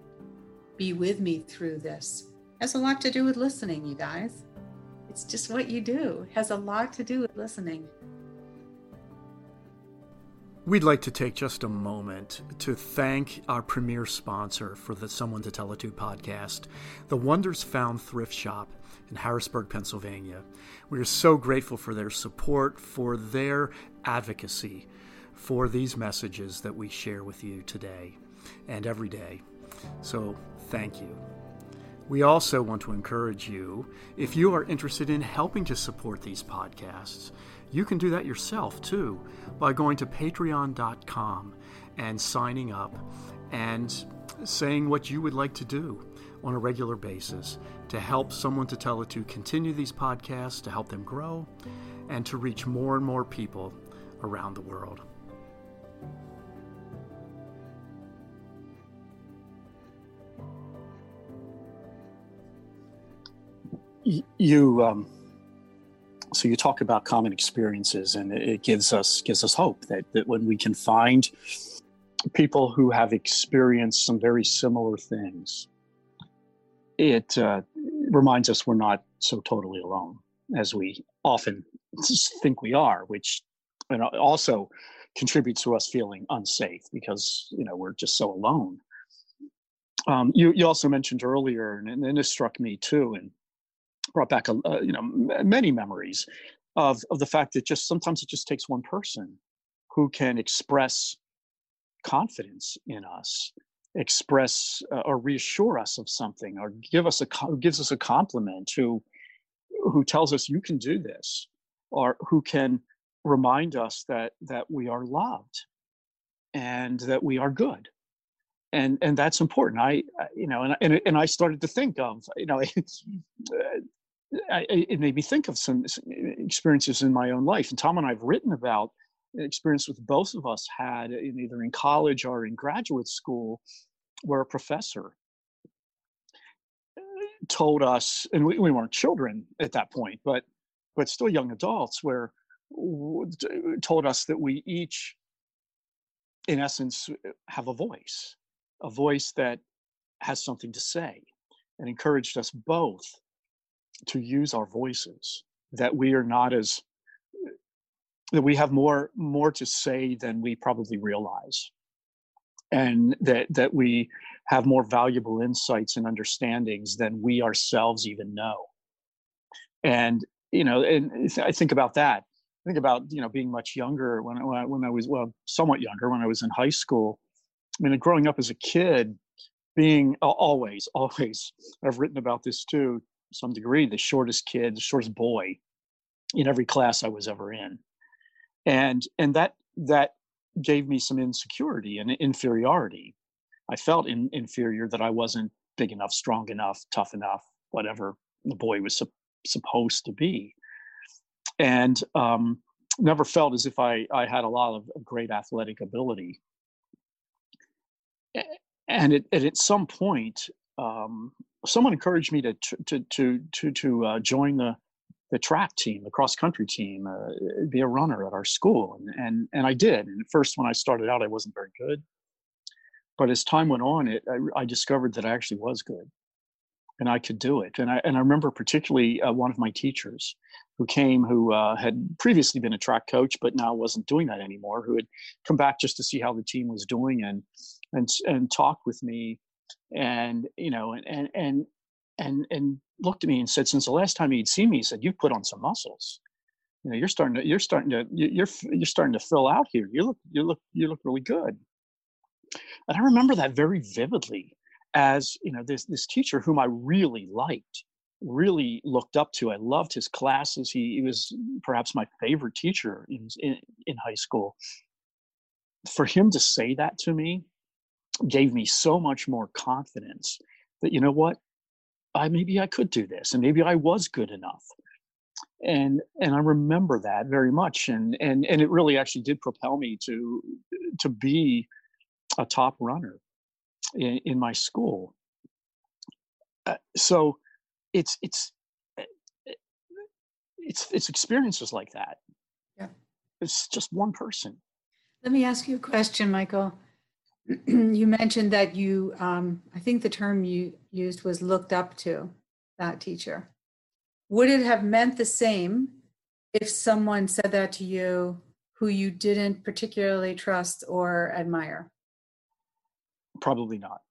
C: be with me through this. Has a lot to do with listening, you guys. It's just what you do. It has a lot to do with listening.
D: We'd like to take just a moment to thank our premier sponsor for the Someone to Tell It To podcast, the Wonders Found Thrift Shop in Harrisburg, Pennsylvania. We are so grateful for their support, for their advocacy for these messages that we share with you today and every day. So, thank you. We also want to encourage you, if you are interested in helping to support these podcasts, you can do that yourself too by going to patreon.com and signing up and saying what you would like to do on a regular basis to help someone to tell it to continue these podcasts, to help them grow, and to reach more and more people around the world.
A: You um, so you talk about common experiences and it gives us gives us hope that, that when we can find people who have experienced some very similar things it uh, reminds us we're not so totally alone as we often think we are which and also contributes to us feeling unsafe because you know we're just so alone. Um, you, you also mentioned earlier and, and this struck me too and brought back a, uh, you know many memories of of the fact that just sometimes it just takes one person who can express confidence in us express uh, or reassure us of something or give us a gives us a compliment who who tells us you can do this or who can remind us that that we are loved and that we are good. And and that's important. I you know and and, and i started to think of you know I, it made me think of some experiences in my own life. And Tom and I have written about an experience with both of us had in either in college or in graduate school, where a professor told us, and we, we weren't children at that point, but but still young adults, where told us that we each, in essence, have a voice, a voice that has something to say, and encouraged us both to use our voices that we are not as that we have more more to say than we probably realize and that that we have more valuable insights and understandings than we ourselves even know. And you know, and I think about that. I think about you know being much younger when I, when I was well somewhat younger when I was in high school. I mean, growing up as a kid, being always always I've written about this too some degree the shortest kid the shortest boy in every class I was ever in. And and that that gave me some insecurity and inferiority. I felt in, inferior that I wasn't big enough strong enough tough enough whatever the boy was su- supposed to be. And um, never felt as if I, I had a lot of great athletic ability. And, it, and at some point, um, someone encouraged me to to to to to uh, join the the track team, the cross country team, uh, be a runner at our school, and and and I did. And at first, when I started out, I wasn't very good, but as time went on, it I, I discovered that I actually was good, and I could do it. And I and I remember particularly uh, one of my teachers who came who uh, had previously been a track coach but now wasn't doing that anymore who had come back just to see how the team was doing and and and talked with me and you know and and and and, looked at me and said since the last time he'd seen me he said you've put on some muscles you know you're starting to you're starting to you're you're starting to fill out here you look you look you look really good and i remember that very vividly as you know this this teacher whom i really liked really looked up to. I loved his classes. He, he was perhaps my favorite teacher in, in, in high school. For him to say that to me gave me so much more confidence that you know what, I maybe I could do this, and maybe I was good enough. And and I remember that very much, and and and it really actually did propel me to to be a top runner in, in my school. Uh, so it's it's eh, it's it's experiences like that.
C: Yeah.
A: It's just one person.
C: Let me ask you a question, Michael. you mentioned that you, um, I think the term you used was looked up to that teacher. Would it have meant the same if someone said that to you who you didn't particularly trust or admire?
A: Probably not.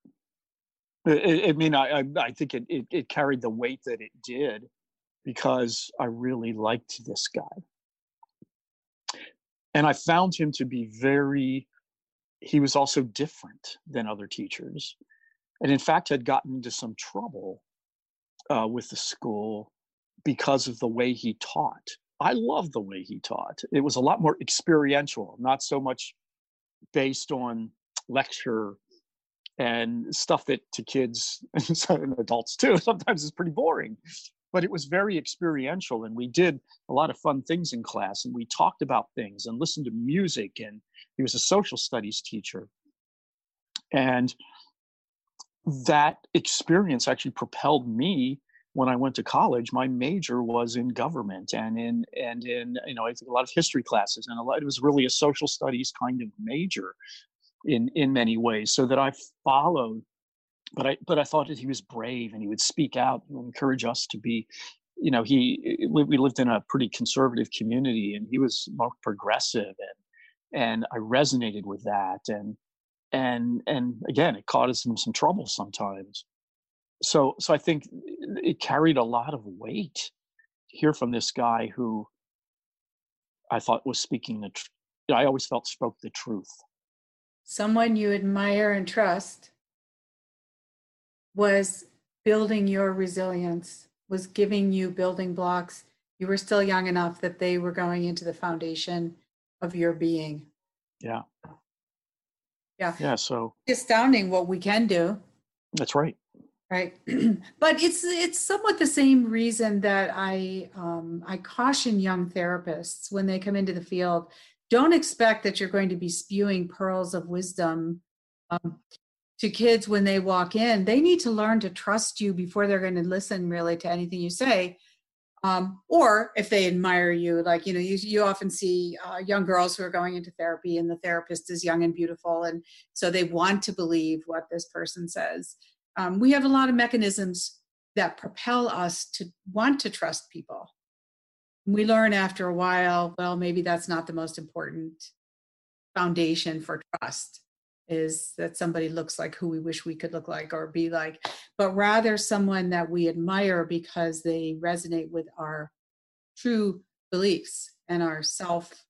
A: I, I mean, I, I think it, it, it carried the weight that it did because I really liked this guy. And I found him to be very, he was also different than other teachers. And in fact, had gotten into some trouble uh, with the school because of the way he taught. I love the way he taught. It was a lot more experiential, not so much based on lecture and stuff that to kids and adults too sometimes is pretty boring but it was very experiential and we did a lot of fun things in class and we talked about things and listened to music and he was a social studies teacher. And that experience actually propelled me when I went to college, my major was in government and in and in you know I took a lot of history classes and a lot it was really a social studies kind of major in in many ways so that i followed but i but i thought that he was brave and he would speak out and encourage us to be you know he we lived in a pretty conservative community and he was more progressive and and i resonated with that and and and again it us in some trouble sometimes. So so i think it carried a lot of weight to hear from this guy who i thought was speaking the tr- i always felt spoke the truth.
C: Someone you admire and trust was building your resilience, was giving you building blocks. You were still young enough that they were going into the foundation of your being.
A: Yeah.
C: Yeah.
A: Yeah. So
C: astounding what we can do.
A: That's right.
C: Right. but it's it's somewhat the same reason that I um, I caution young therapists when they come into the field don't expect that you're going to be spewing pearls of wisdom um, to kids when they walk in. They need to learn to trust you before they're going to listen really to anything you say. Um, or if they admire you, like you know, you, you often see uh, young girls who are going into therapy, and the therapist is young and beautiful, and so they want to believe what this person says. Um, we have a lot of mechanisms that propel us to want to trust people we learn after a while well maybe that's not the most important foundation for trust is that somebody looks like who we wish we could look like or be like, but rather someone that we admire because they resonate with our true beliefs and our self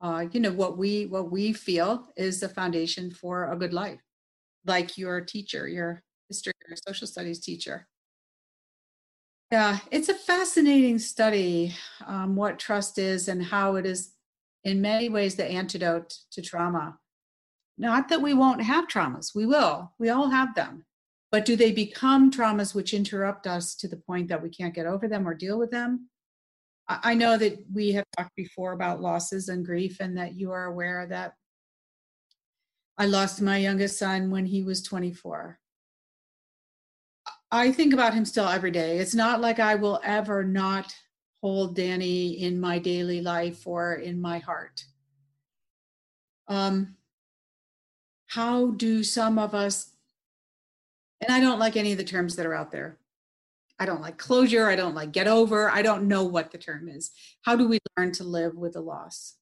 C: uh, you know what we what we feel is the foundation for a good life like your teacher your history or social studies teacher. Yeah it's a fascinating study um, what trust is and how it is in many ways the antidote to trauma not that we won't have traumas we will we all have them but do they become traumas which interrupt us to the point that we can't get over them or deal with them I know that we have talked before about losses and grief, and that you are aware that I lost my youngest son when he was 24. I think about him still every day. It's not like I will ever not hold Danny in my daily life or in my heart. Um, how do some of us, and I don't like any of the terms that are out there, I don't like closure. I don't like get over. I don't know what the term is. How do we learn to live with a loss?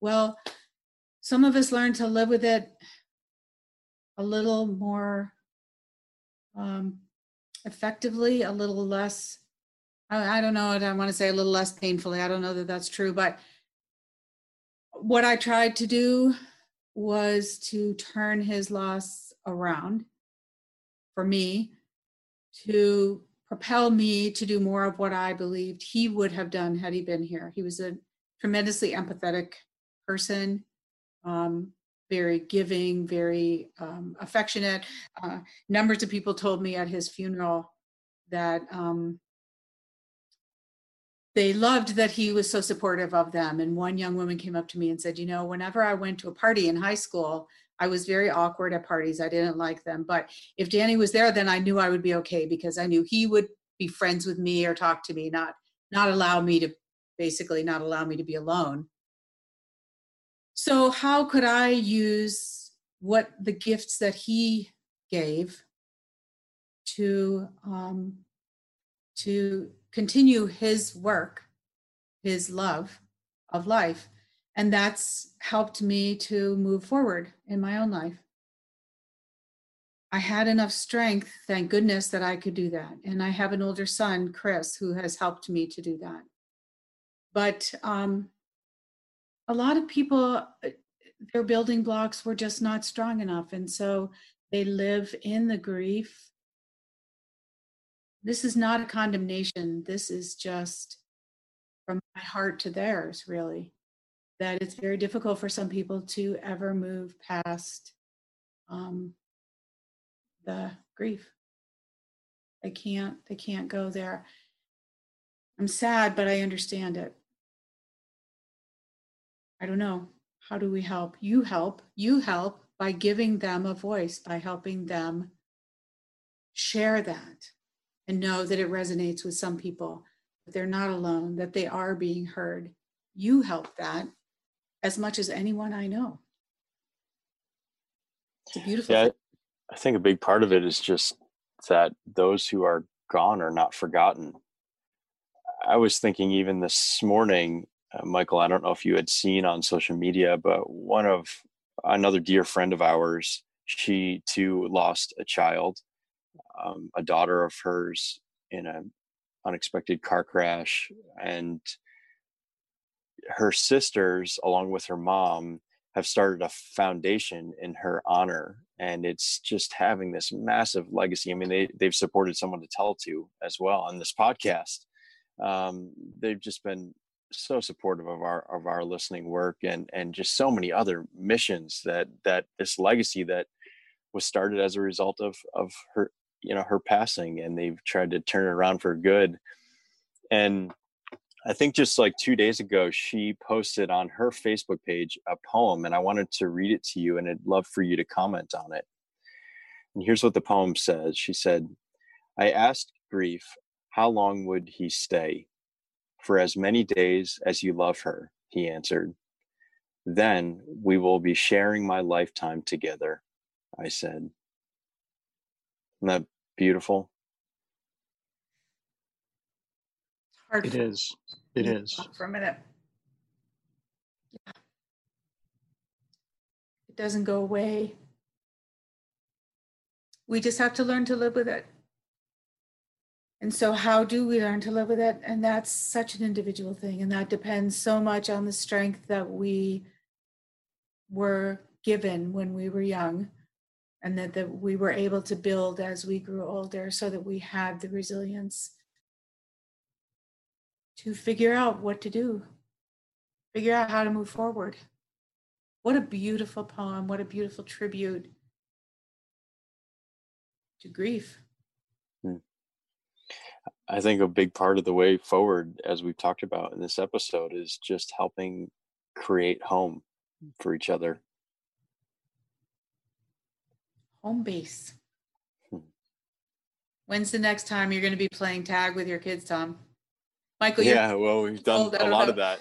C: Well, some of us learn to live with it a little more um, effectively, a little less. I, I don't know I want to say, a little less painfully. I don't know that that's true, but what I tried to do was to turn his loss around for me to propel me to do more of what I believed he would have done had he been here. He was a tremendously empathetic person, um, very giving, very um, affectionate. Uh, numbers of people told me at his funeral that um, they loved that he was so supportive of them. And one young woman came up to me and said, You know, whenever I went to a party in high school, I was very awkward at parties. I didn't like them. But if Danny was there, then I knew I would be okay because I knew he would be friends with me or talk to me, not not allow me to basically not allow me to be alone. So how could I use what the gifts that he gave to um, to continue his work, his love of life and that's helped me to move forward in my own life. I had enough strength, thank goodness, that I could do that. And I have an older son, Chris, who has helped me to do that. But um, a lot of people, uh, their building blocks were just not strong enough. And so they live in the grief. This is not a condemnation. This is just from my heart to theirs, really that it's very difficult for some people to ever move past um, the grief. They can't. They can't go there. I'm sad, but I understand it. I don't know. How do we help? You help. You help by giving them a voice, by helping them share that and know that it resonates with some people, that they're not alone, that they are being heard. You help that as much as anyone I know. It's a beautiful.
B: Yeah, thing. I think a big part of it is just that those who are gone are not forgotten. I was thinking even this morning, uh, Michael. I don't know if you had seen on social media, but one of another dear friend of ours, she too lost a child, um, a daughter of hers, in an unexpected car crash, and her sisters, along with her mom, have started a foundation in her honor. And it's just having this massive legacy. I mean, they, they've supported someone to tell to as well on this podcast. Um, they've just been so supportive of our of our listening work and and just so many other missions that that this legacy that was started as a result of of her you know her passing and they've tried to turn it around for good and I think just like two days ago, she posted on her Facebook page a poem, and I wanted to read it to you, and I'd love for you to comment on it. And here's what the poem says She said, I asked grief, how long would he stay? For as many days as you love her, he answered. Then we will be sharing my lifetime together, I said. Isn't that beautiful?
A: hard. It is. It is.
C: For a minute. It doesn't go away. We just have to learn to live with it. And so, how do we learn to live with it? And that's such an individual thing. And that depends so much on the strength that we were given when we were young and that, that we were able to build as we grew older so that we had the resilience to figure out what to do, figure out how to move forward. What a beautiful poem. What a beautiful tribute to grief.
B: Hmm. I think a big part of the way forward, as we've talked about in this episode, is just helping create home for each other.
C: Home base. Hmm. When's the next time you're going to be playing tag with your kids, Tom?
B: Michael, yeah, well, we've done a lot know. of that,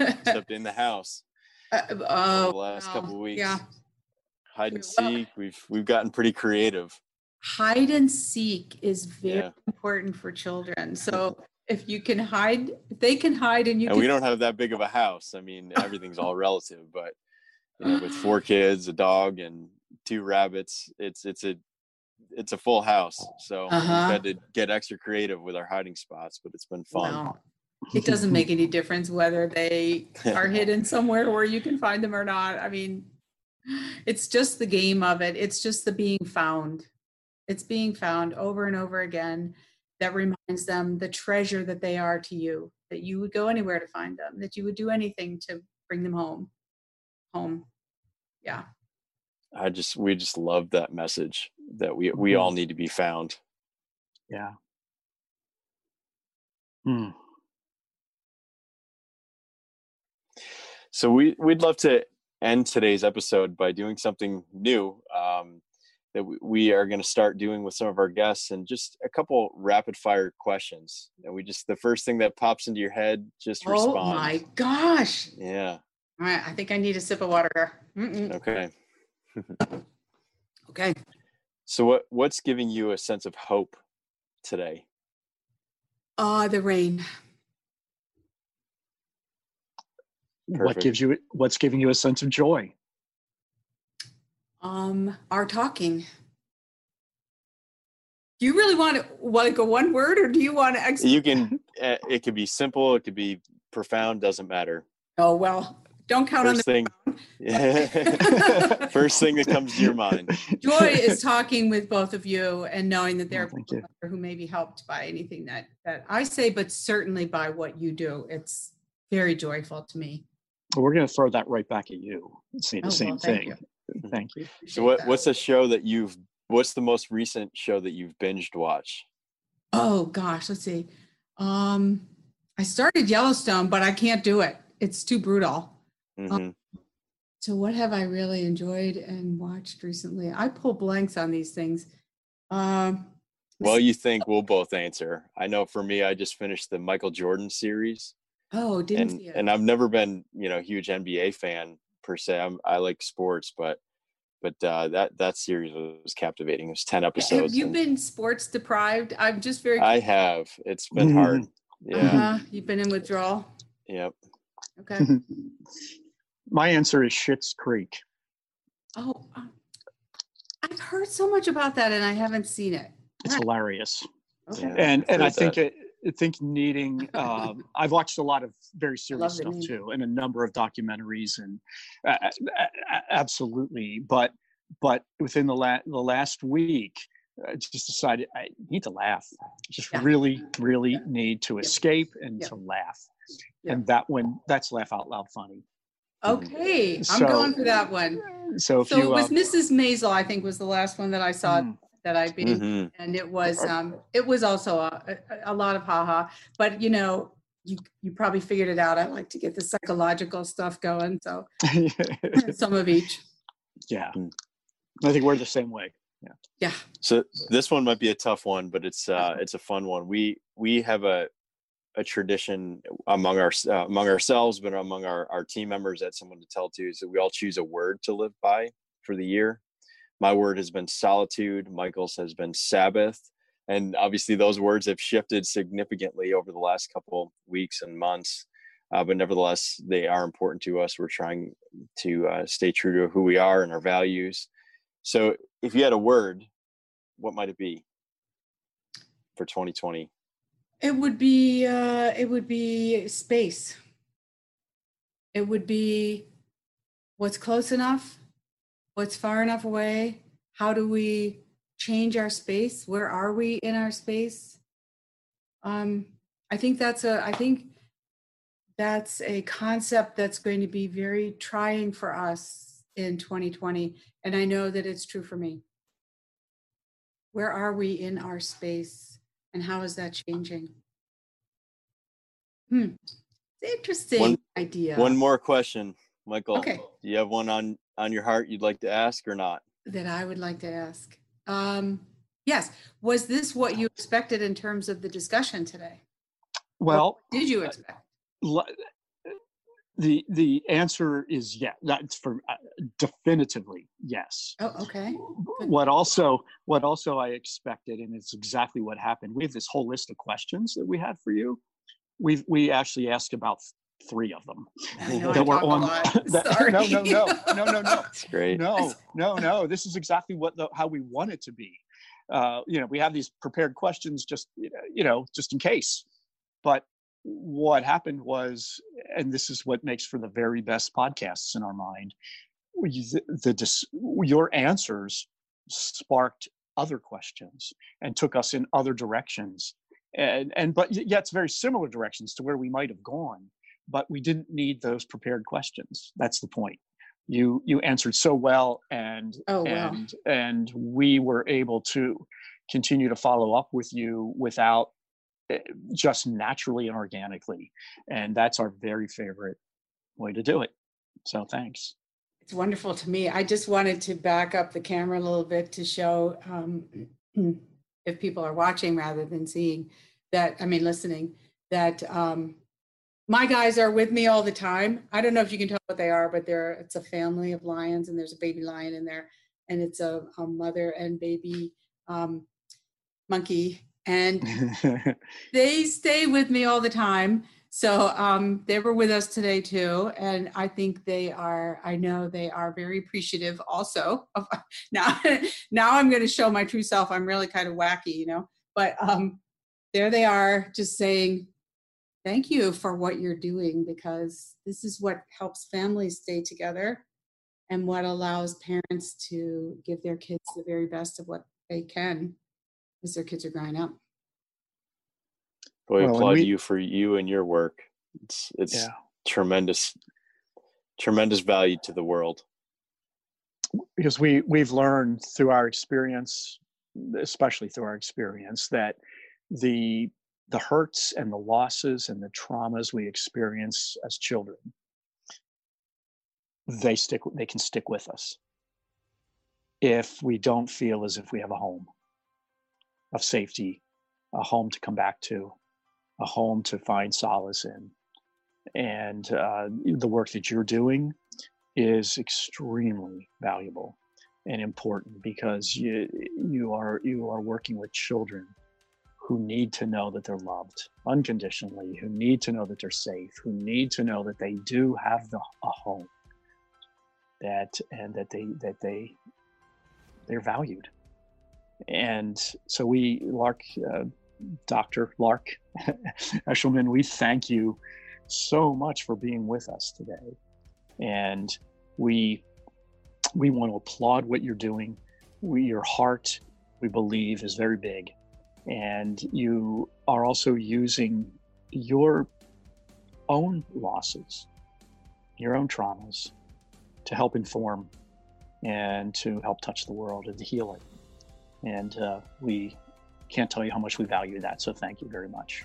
B: except in the house. Uh, oh, the last wow. couple weeks. Yeah. Hide and seek. We've we've gotten pretty creative.
C: Hide and seek is very yeah. important for children. So if you can hide, if they can hide, and you
B: and
C: can...
B: we don't have that big of a house. I mean, everything's all relative, but you know, with four kids, a dog, and two rabbits, it's it's a it's a full house. So uh-huh. we've had to get extra creative with our hiding spots, but it's been fun. No.
C: It doesn't make any difference whether they are hidden somewhere where you can find them or not. I mean, it's just the game of it. It's just the being found. It's being found over and over again that reminds them the treasure that they are to you, that you would go anywhere to find them, that you would do anything to bring them home. Home. Yeah.
B: I just we just love that message that we we all need to be found.
A: Yeah. Hmm.
B: So we we'd love to end today's episode by doing something new um, that we are going to start doing with some of our guests, and just a couple rapid fire questions. And we just the first thing that pops into your head, just oh respond. Oh
C: my gosh!
B: Yeah.
C: All right, I think I need a sip of water.
B: Mm-mm. Okay.
C: okay.
B: So what what's giving you a sense of hope today?
C: Ah, uh, the rain.
A: Perfect. What gives you what's giving you a sense of joy?
C: Um, our talking. Do you really want to want to go one word, or do you want to?
B: Ex- you can. Uh, it could be simple. It could be profound. Doesn't matter.
C: Oh well, don't count
B: First
C: on
B: the thing. First thing that comes to your mind.
C: Joy is talking with both of you and knowing that there oh, are who may be helped by anything that that I say, but certainly by what you do. It's very joyful to me.
A: Well, we're going to throw that right back at you. Say the oh, same well, thank thing. You. Thank you.
B: So, what, what's a show that you've? What's the most recent show that you've binged watched?
C: Oh gosh, let's see. Um, I started Yellowstone, but I can't do it. It's too brutal. Um, mm-hmm. Um, so, what have I really enjoyed and watched recently? I pull blanks on these things. Um,
B: well, you think we'll both answer. I know for me, I just finished the Michael Jordan series.
C: Oh, didn't
B: and,
C: see it.
B: And I've never been, you know, huge NBA fan per se. I'm, I like sports, but but uh, that that series was captivating. It was ten episodes.
C: Have you been sports deprived? I'm just very.
B: I have. It's been mm-hmm. hard. Yeah. Uh-huh.
C: You've been in withdrawal.
B: Yep.
C: Okay.
A: My answer is Schitt's Creek.
C: Oh, um, I've heard so much about that and I haven't seen it.
A: It's hilarious. Okay. And and I think it, I think needing. Um, I've watched a lot of very serious stuff too, and a number of documentaries, and uh, absolutely. But but within the la- the last week, I just decided I need to laugh. Just yeah. really, really yeah. need to escape and yeah. to laugh. And that when that's laugh out loud funny.
C: Okay, I'm so, going for that one.
A: So,
C: so you, it was uh, Mrs. Maisel, I think, was the last one that I saw mm, that I beat, mm-hmm. and it was um, it was also a, a, a lot of haha. But you know, you you probably figured it out. I like to get the psychological stuff going, so some of each.
A: Yeah, mm. I think we're the same way. Yeah.
C: Yeah.
B: So this one might be a tough one, but it's uh, it's a fun one. We we have a a tradition among our uh, among ourselves, but among our, our team members that someone to tell to is that we all choose a word to live by for the year. My word has been solitude. Michael's has been Sabbath, and obviously those words have shifted significantly over the last couple weeks and months. uh, but nevertheless, they are important to us. We're trying to uh, stay true to who we are and our values. So, if you had a word, what might it be for 2020?
C: It would be uh, it would be space. It would be what's close enough, what's far enough away. How do we change our space? Where are we in our space? Um, I think that's a I think that's a concept that's going to be very trying for us in 2020 and I know that it's true for me. Where are we in our space and how is that changing? Hmm. Interesting
B: one,
C: idea.
B: One more question, Michael.
C: Okay.
B: Do you have one on on your heart you'd like to ask or not?
C: That I would like to ask. Um, yes. Was this what you expected in terms of the discussion today?
A: Well,
C: what did you expect?
A: The the answer is yes. That's for uh, definitively yes.
C: Oh, okay.
A: Good. What also what also I expected, and it's exactly what happened. We have this whole list of questions that we had for you. We we actually asked about three of them
C: that were on.
A: that, no, no, no, no, no, no.
B: That's great.
A: No, no, no. This is exactly what the how we want it to be. Uh, you know, we have these prepared questions just you know just in case. But what happened was, and this is what makes for the very best podcasts in our mind, the, the your answers sparked other questions and took us in other directions. And and but yet it's very similar directions to where we might have gone but we didn't need those prepared questions. That's the point. You you answered so well and
C: oh, wow.
A: and and we were able to continue to follow up with you without just naturally and organically. And that's our very favorite way to do it. So thanks.
C: It's wonderful to me. I just wanted to back up the camera a little bit to show um, if people are watching rather than seeing that i mean listening that um, my guys are with me all the time. I don't know if you can tell what they are, but they're it's a family of lions, and there's a baby lion in there, and it's a, a mother and baby um, monkey, and they stay with me all the time. So um, they were with us today too, and I think they are. I know they are very appreciative. Also, of, now, now I'm going to show my true self. I'm really kind of wacky, you know. But um, there they are, just saying, thank you for what you're doing because this is what helps families stay together and what allows parents to give their kids the very best of what they can as their kids are growing up.
B: Boy, well, applaud we, you for you and your work. It's it's yeah. tremendous, tremendous value to the world.
A: Because we we've learned through our experience, especially through our experience, that the the hurts and the losses and the traumas we experience as children they stick they can stick with us if we don't feel as if we have a home of safety a home to come back to a home to find solace in and uh, the work that you're doing is extremely valuable and important because you you are you are working with children who need to know that they're loved unconditionally, who need to know that they're safe, who need to know that they do have the, a home, that and that they that they they're valued. And so we, Lark, uh, Dr. Lark Eshleman, we thank you so much for being with us today. And we we want to applaud what you're doing. We, your heart, we believe, is very big and you are also using your own losses, your own traumas to help inform and to help touch the world and to heal it. And uh, we can't tell you how much we value that. So thank you very much.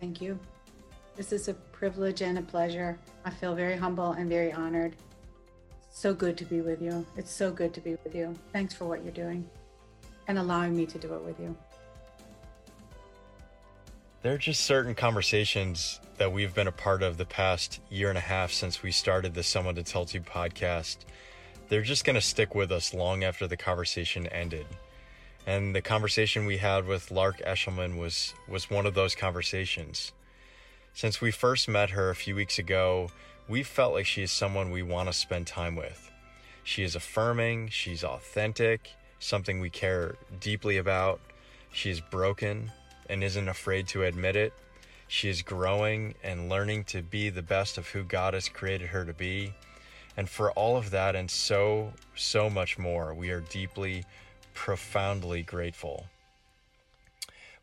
C: Thank you. This is a privilege and a pleasure. I feel very humble and very honored. So good to be with you. It's so good to be with you. Thanks for what you're doing and allowing me to do it with you.
E: There are just certain conversations that we've been a part of the past year and a half since we started the Someone to Tell to podcast. They're just going to stick with us long after the conversation ended. And the conversation we had with Lark Eshleman was was one of those conversations.
B: Since we first met her a few weeks ago, we felt like she is someone we want to spend time with. She is affirming, she's authentic, something we care deeply about. She is broken and isn't afraid to admit it. She is growing and learning to be the best of who God has created her to be. And for all of that and so, so much more, we are deeply, profoundly grateful.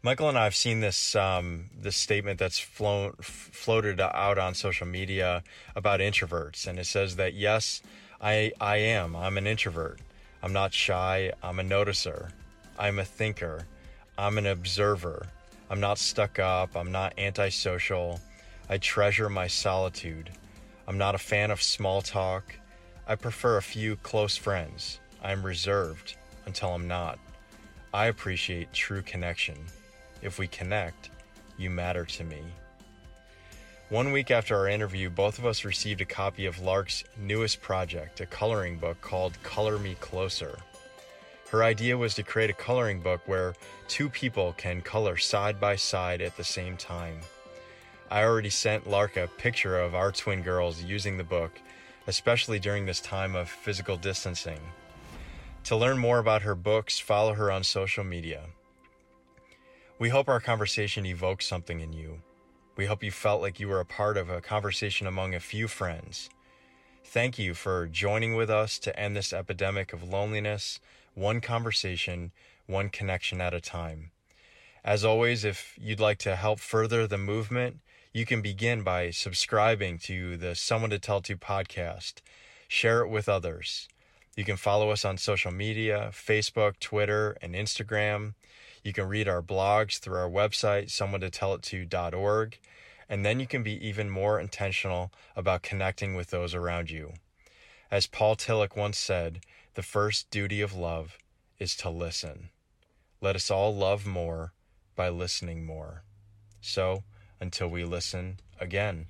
B: Michael and I have seen this um, this statement that's flown floated out on social media about introverts, and it says that yes, I I am I'm an introvert. I'm not shy. I'm a noticer. I'm a thinker. I'm an observer. I'm not stuck up. I'm not antisocial. I treasure my solitude. I'm not a fan of small talk. I prefer a few close friends. I'm reserved until I'm not. I appreciate true connection. If we connect, you matter to me. One week after our interview, both of us received a copy of Lark's newest project, a coloring book called Color Me Closer. Her idea was to create a coloring book where two people can color side by side at the same time. I already sent Lark a picture of our twin girls using the book, especially during this time of physical distancing. To learn more about her books, follow her on social media. We hope our conversation evoked something in you. We hope you felt like you were a part of a conversation among a few friends. Thank you for joining with us to end this epidemic of loneliness, one conversation, one connection at a time. As always, if you'd like to help further the movement, you can begin by subscribing to the Someone to Tell To podcast. Share it with others. You can follow us on social media Facebook, Twitter, and Instagram. You can read our blogs through our website, someone-to-tell-it-to.org, and then you can be even more intentional about connecting with those around you. As Paul Tillich once said, the first duty of love is to listen. Let us all love more by listening more. So, until we listen again.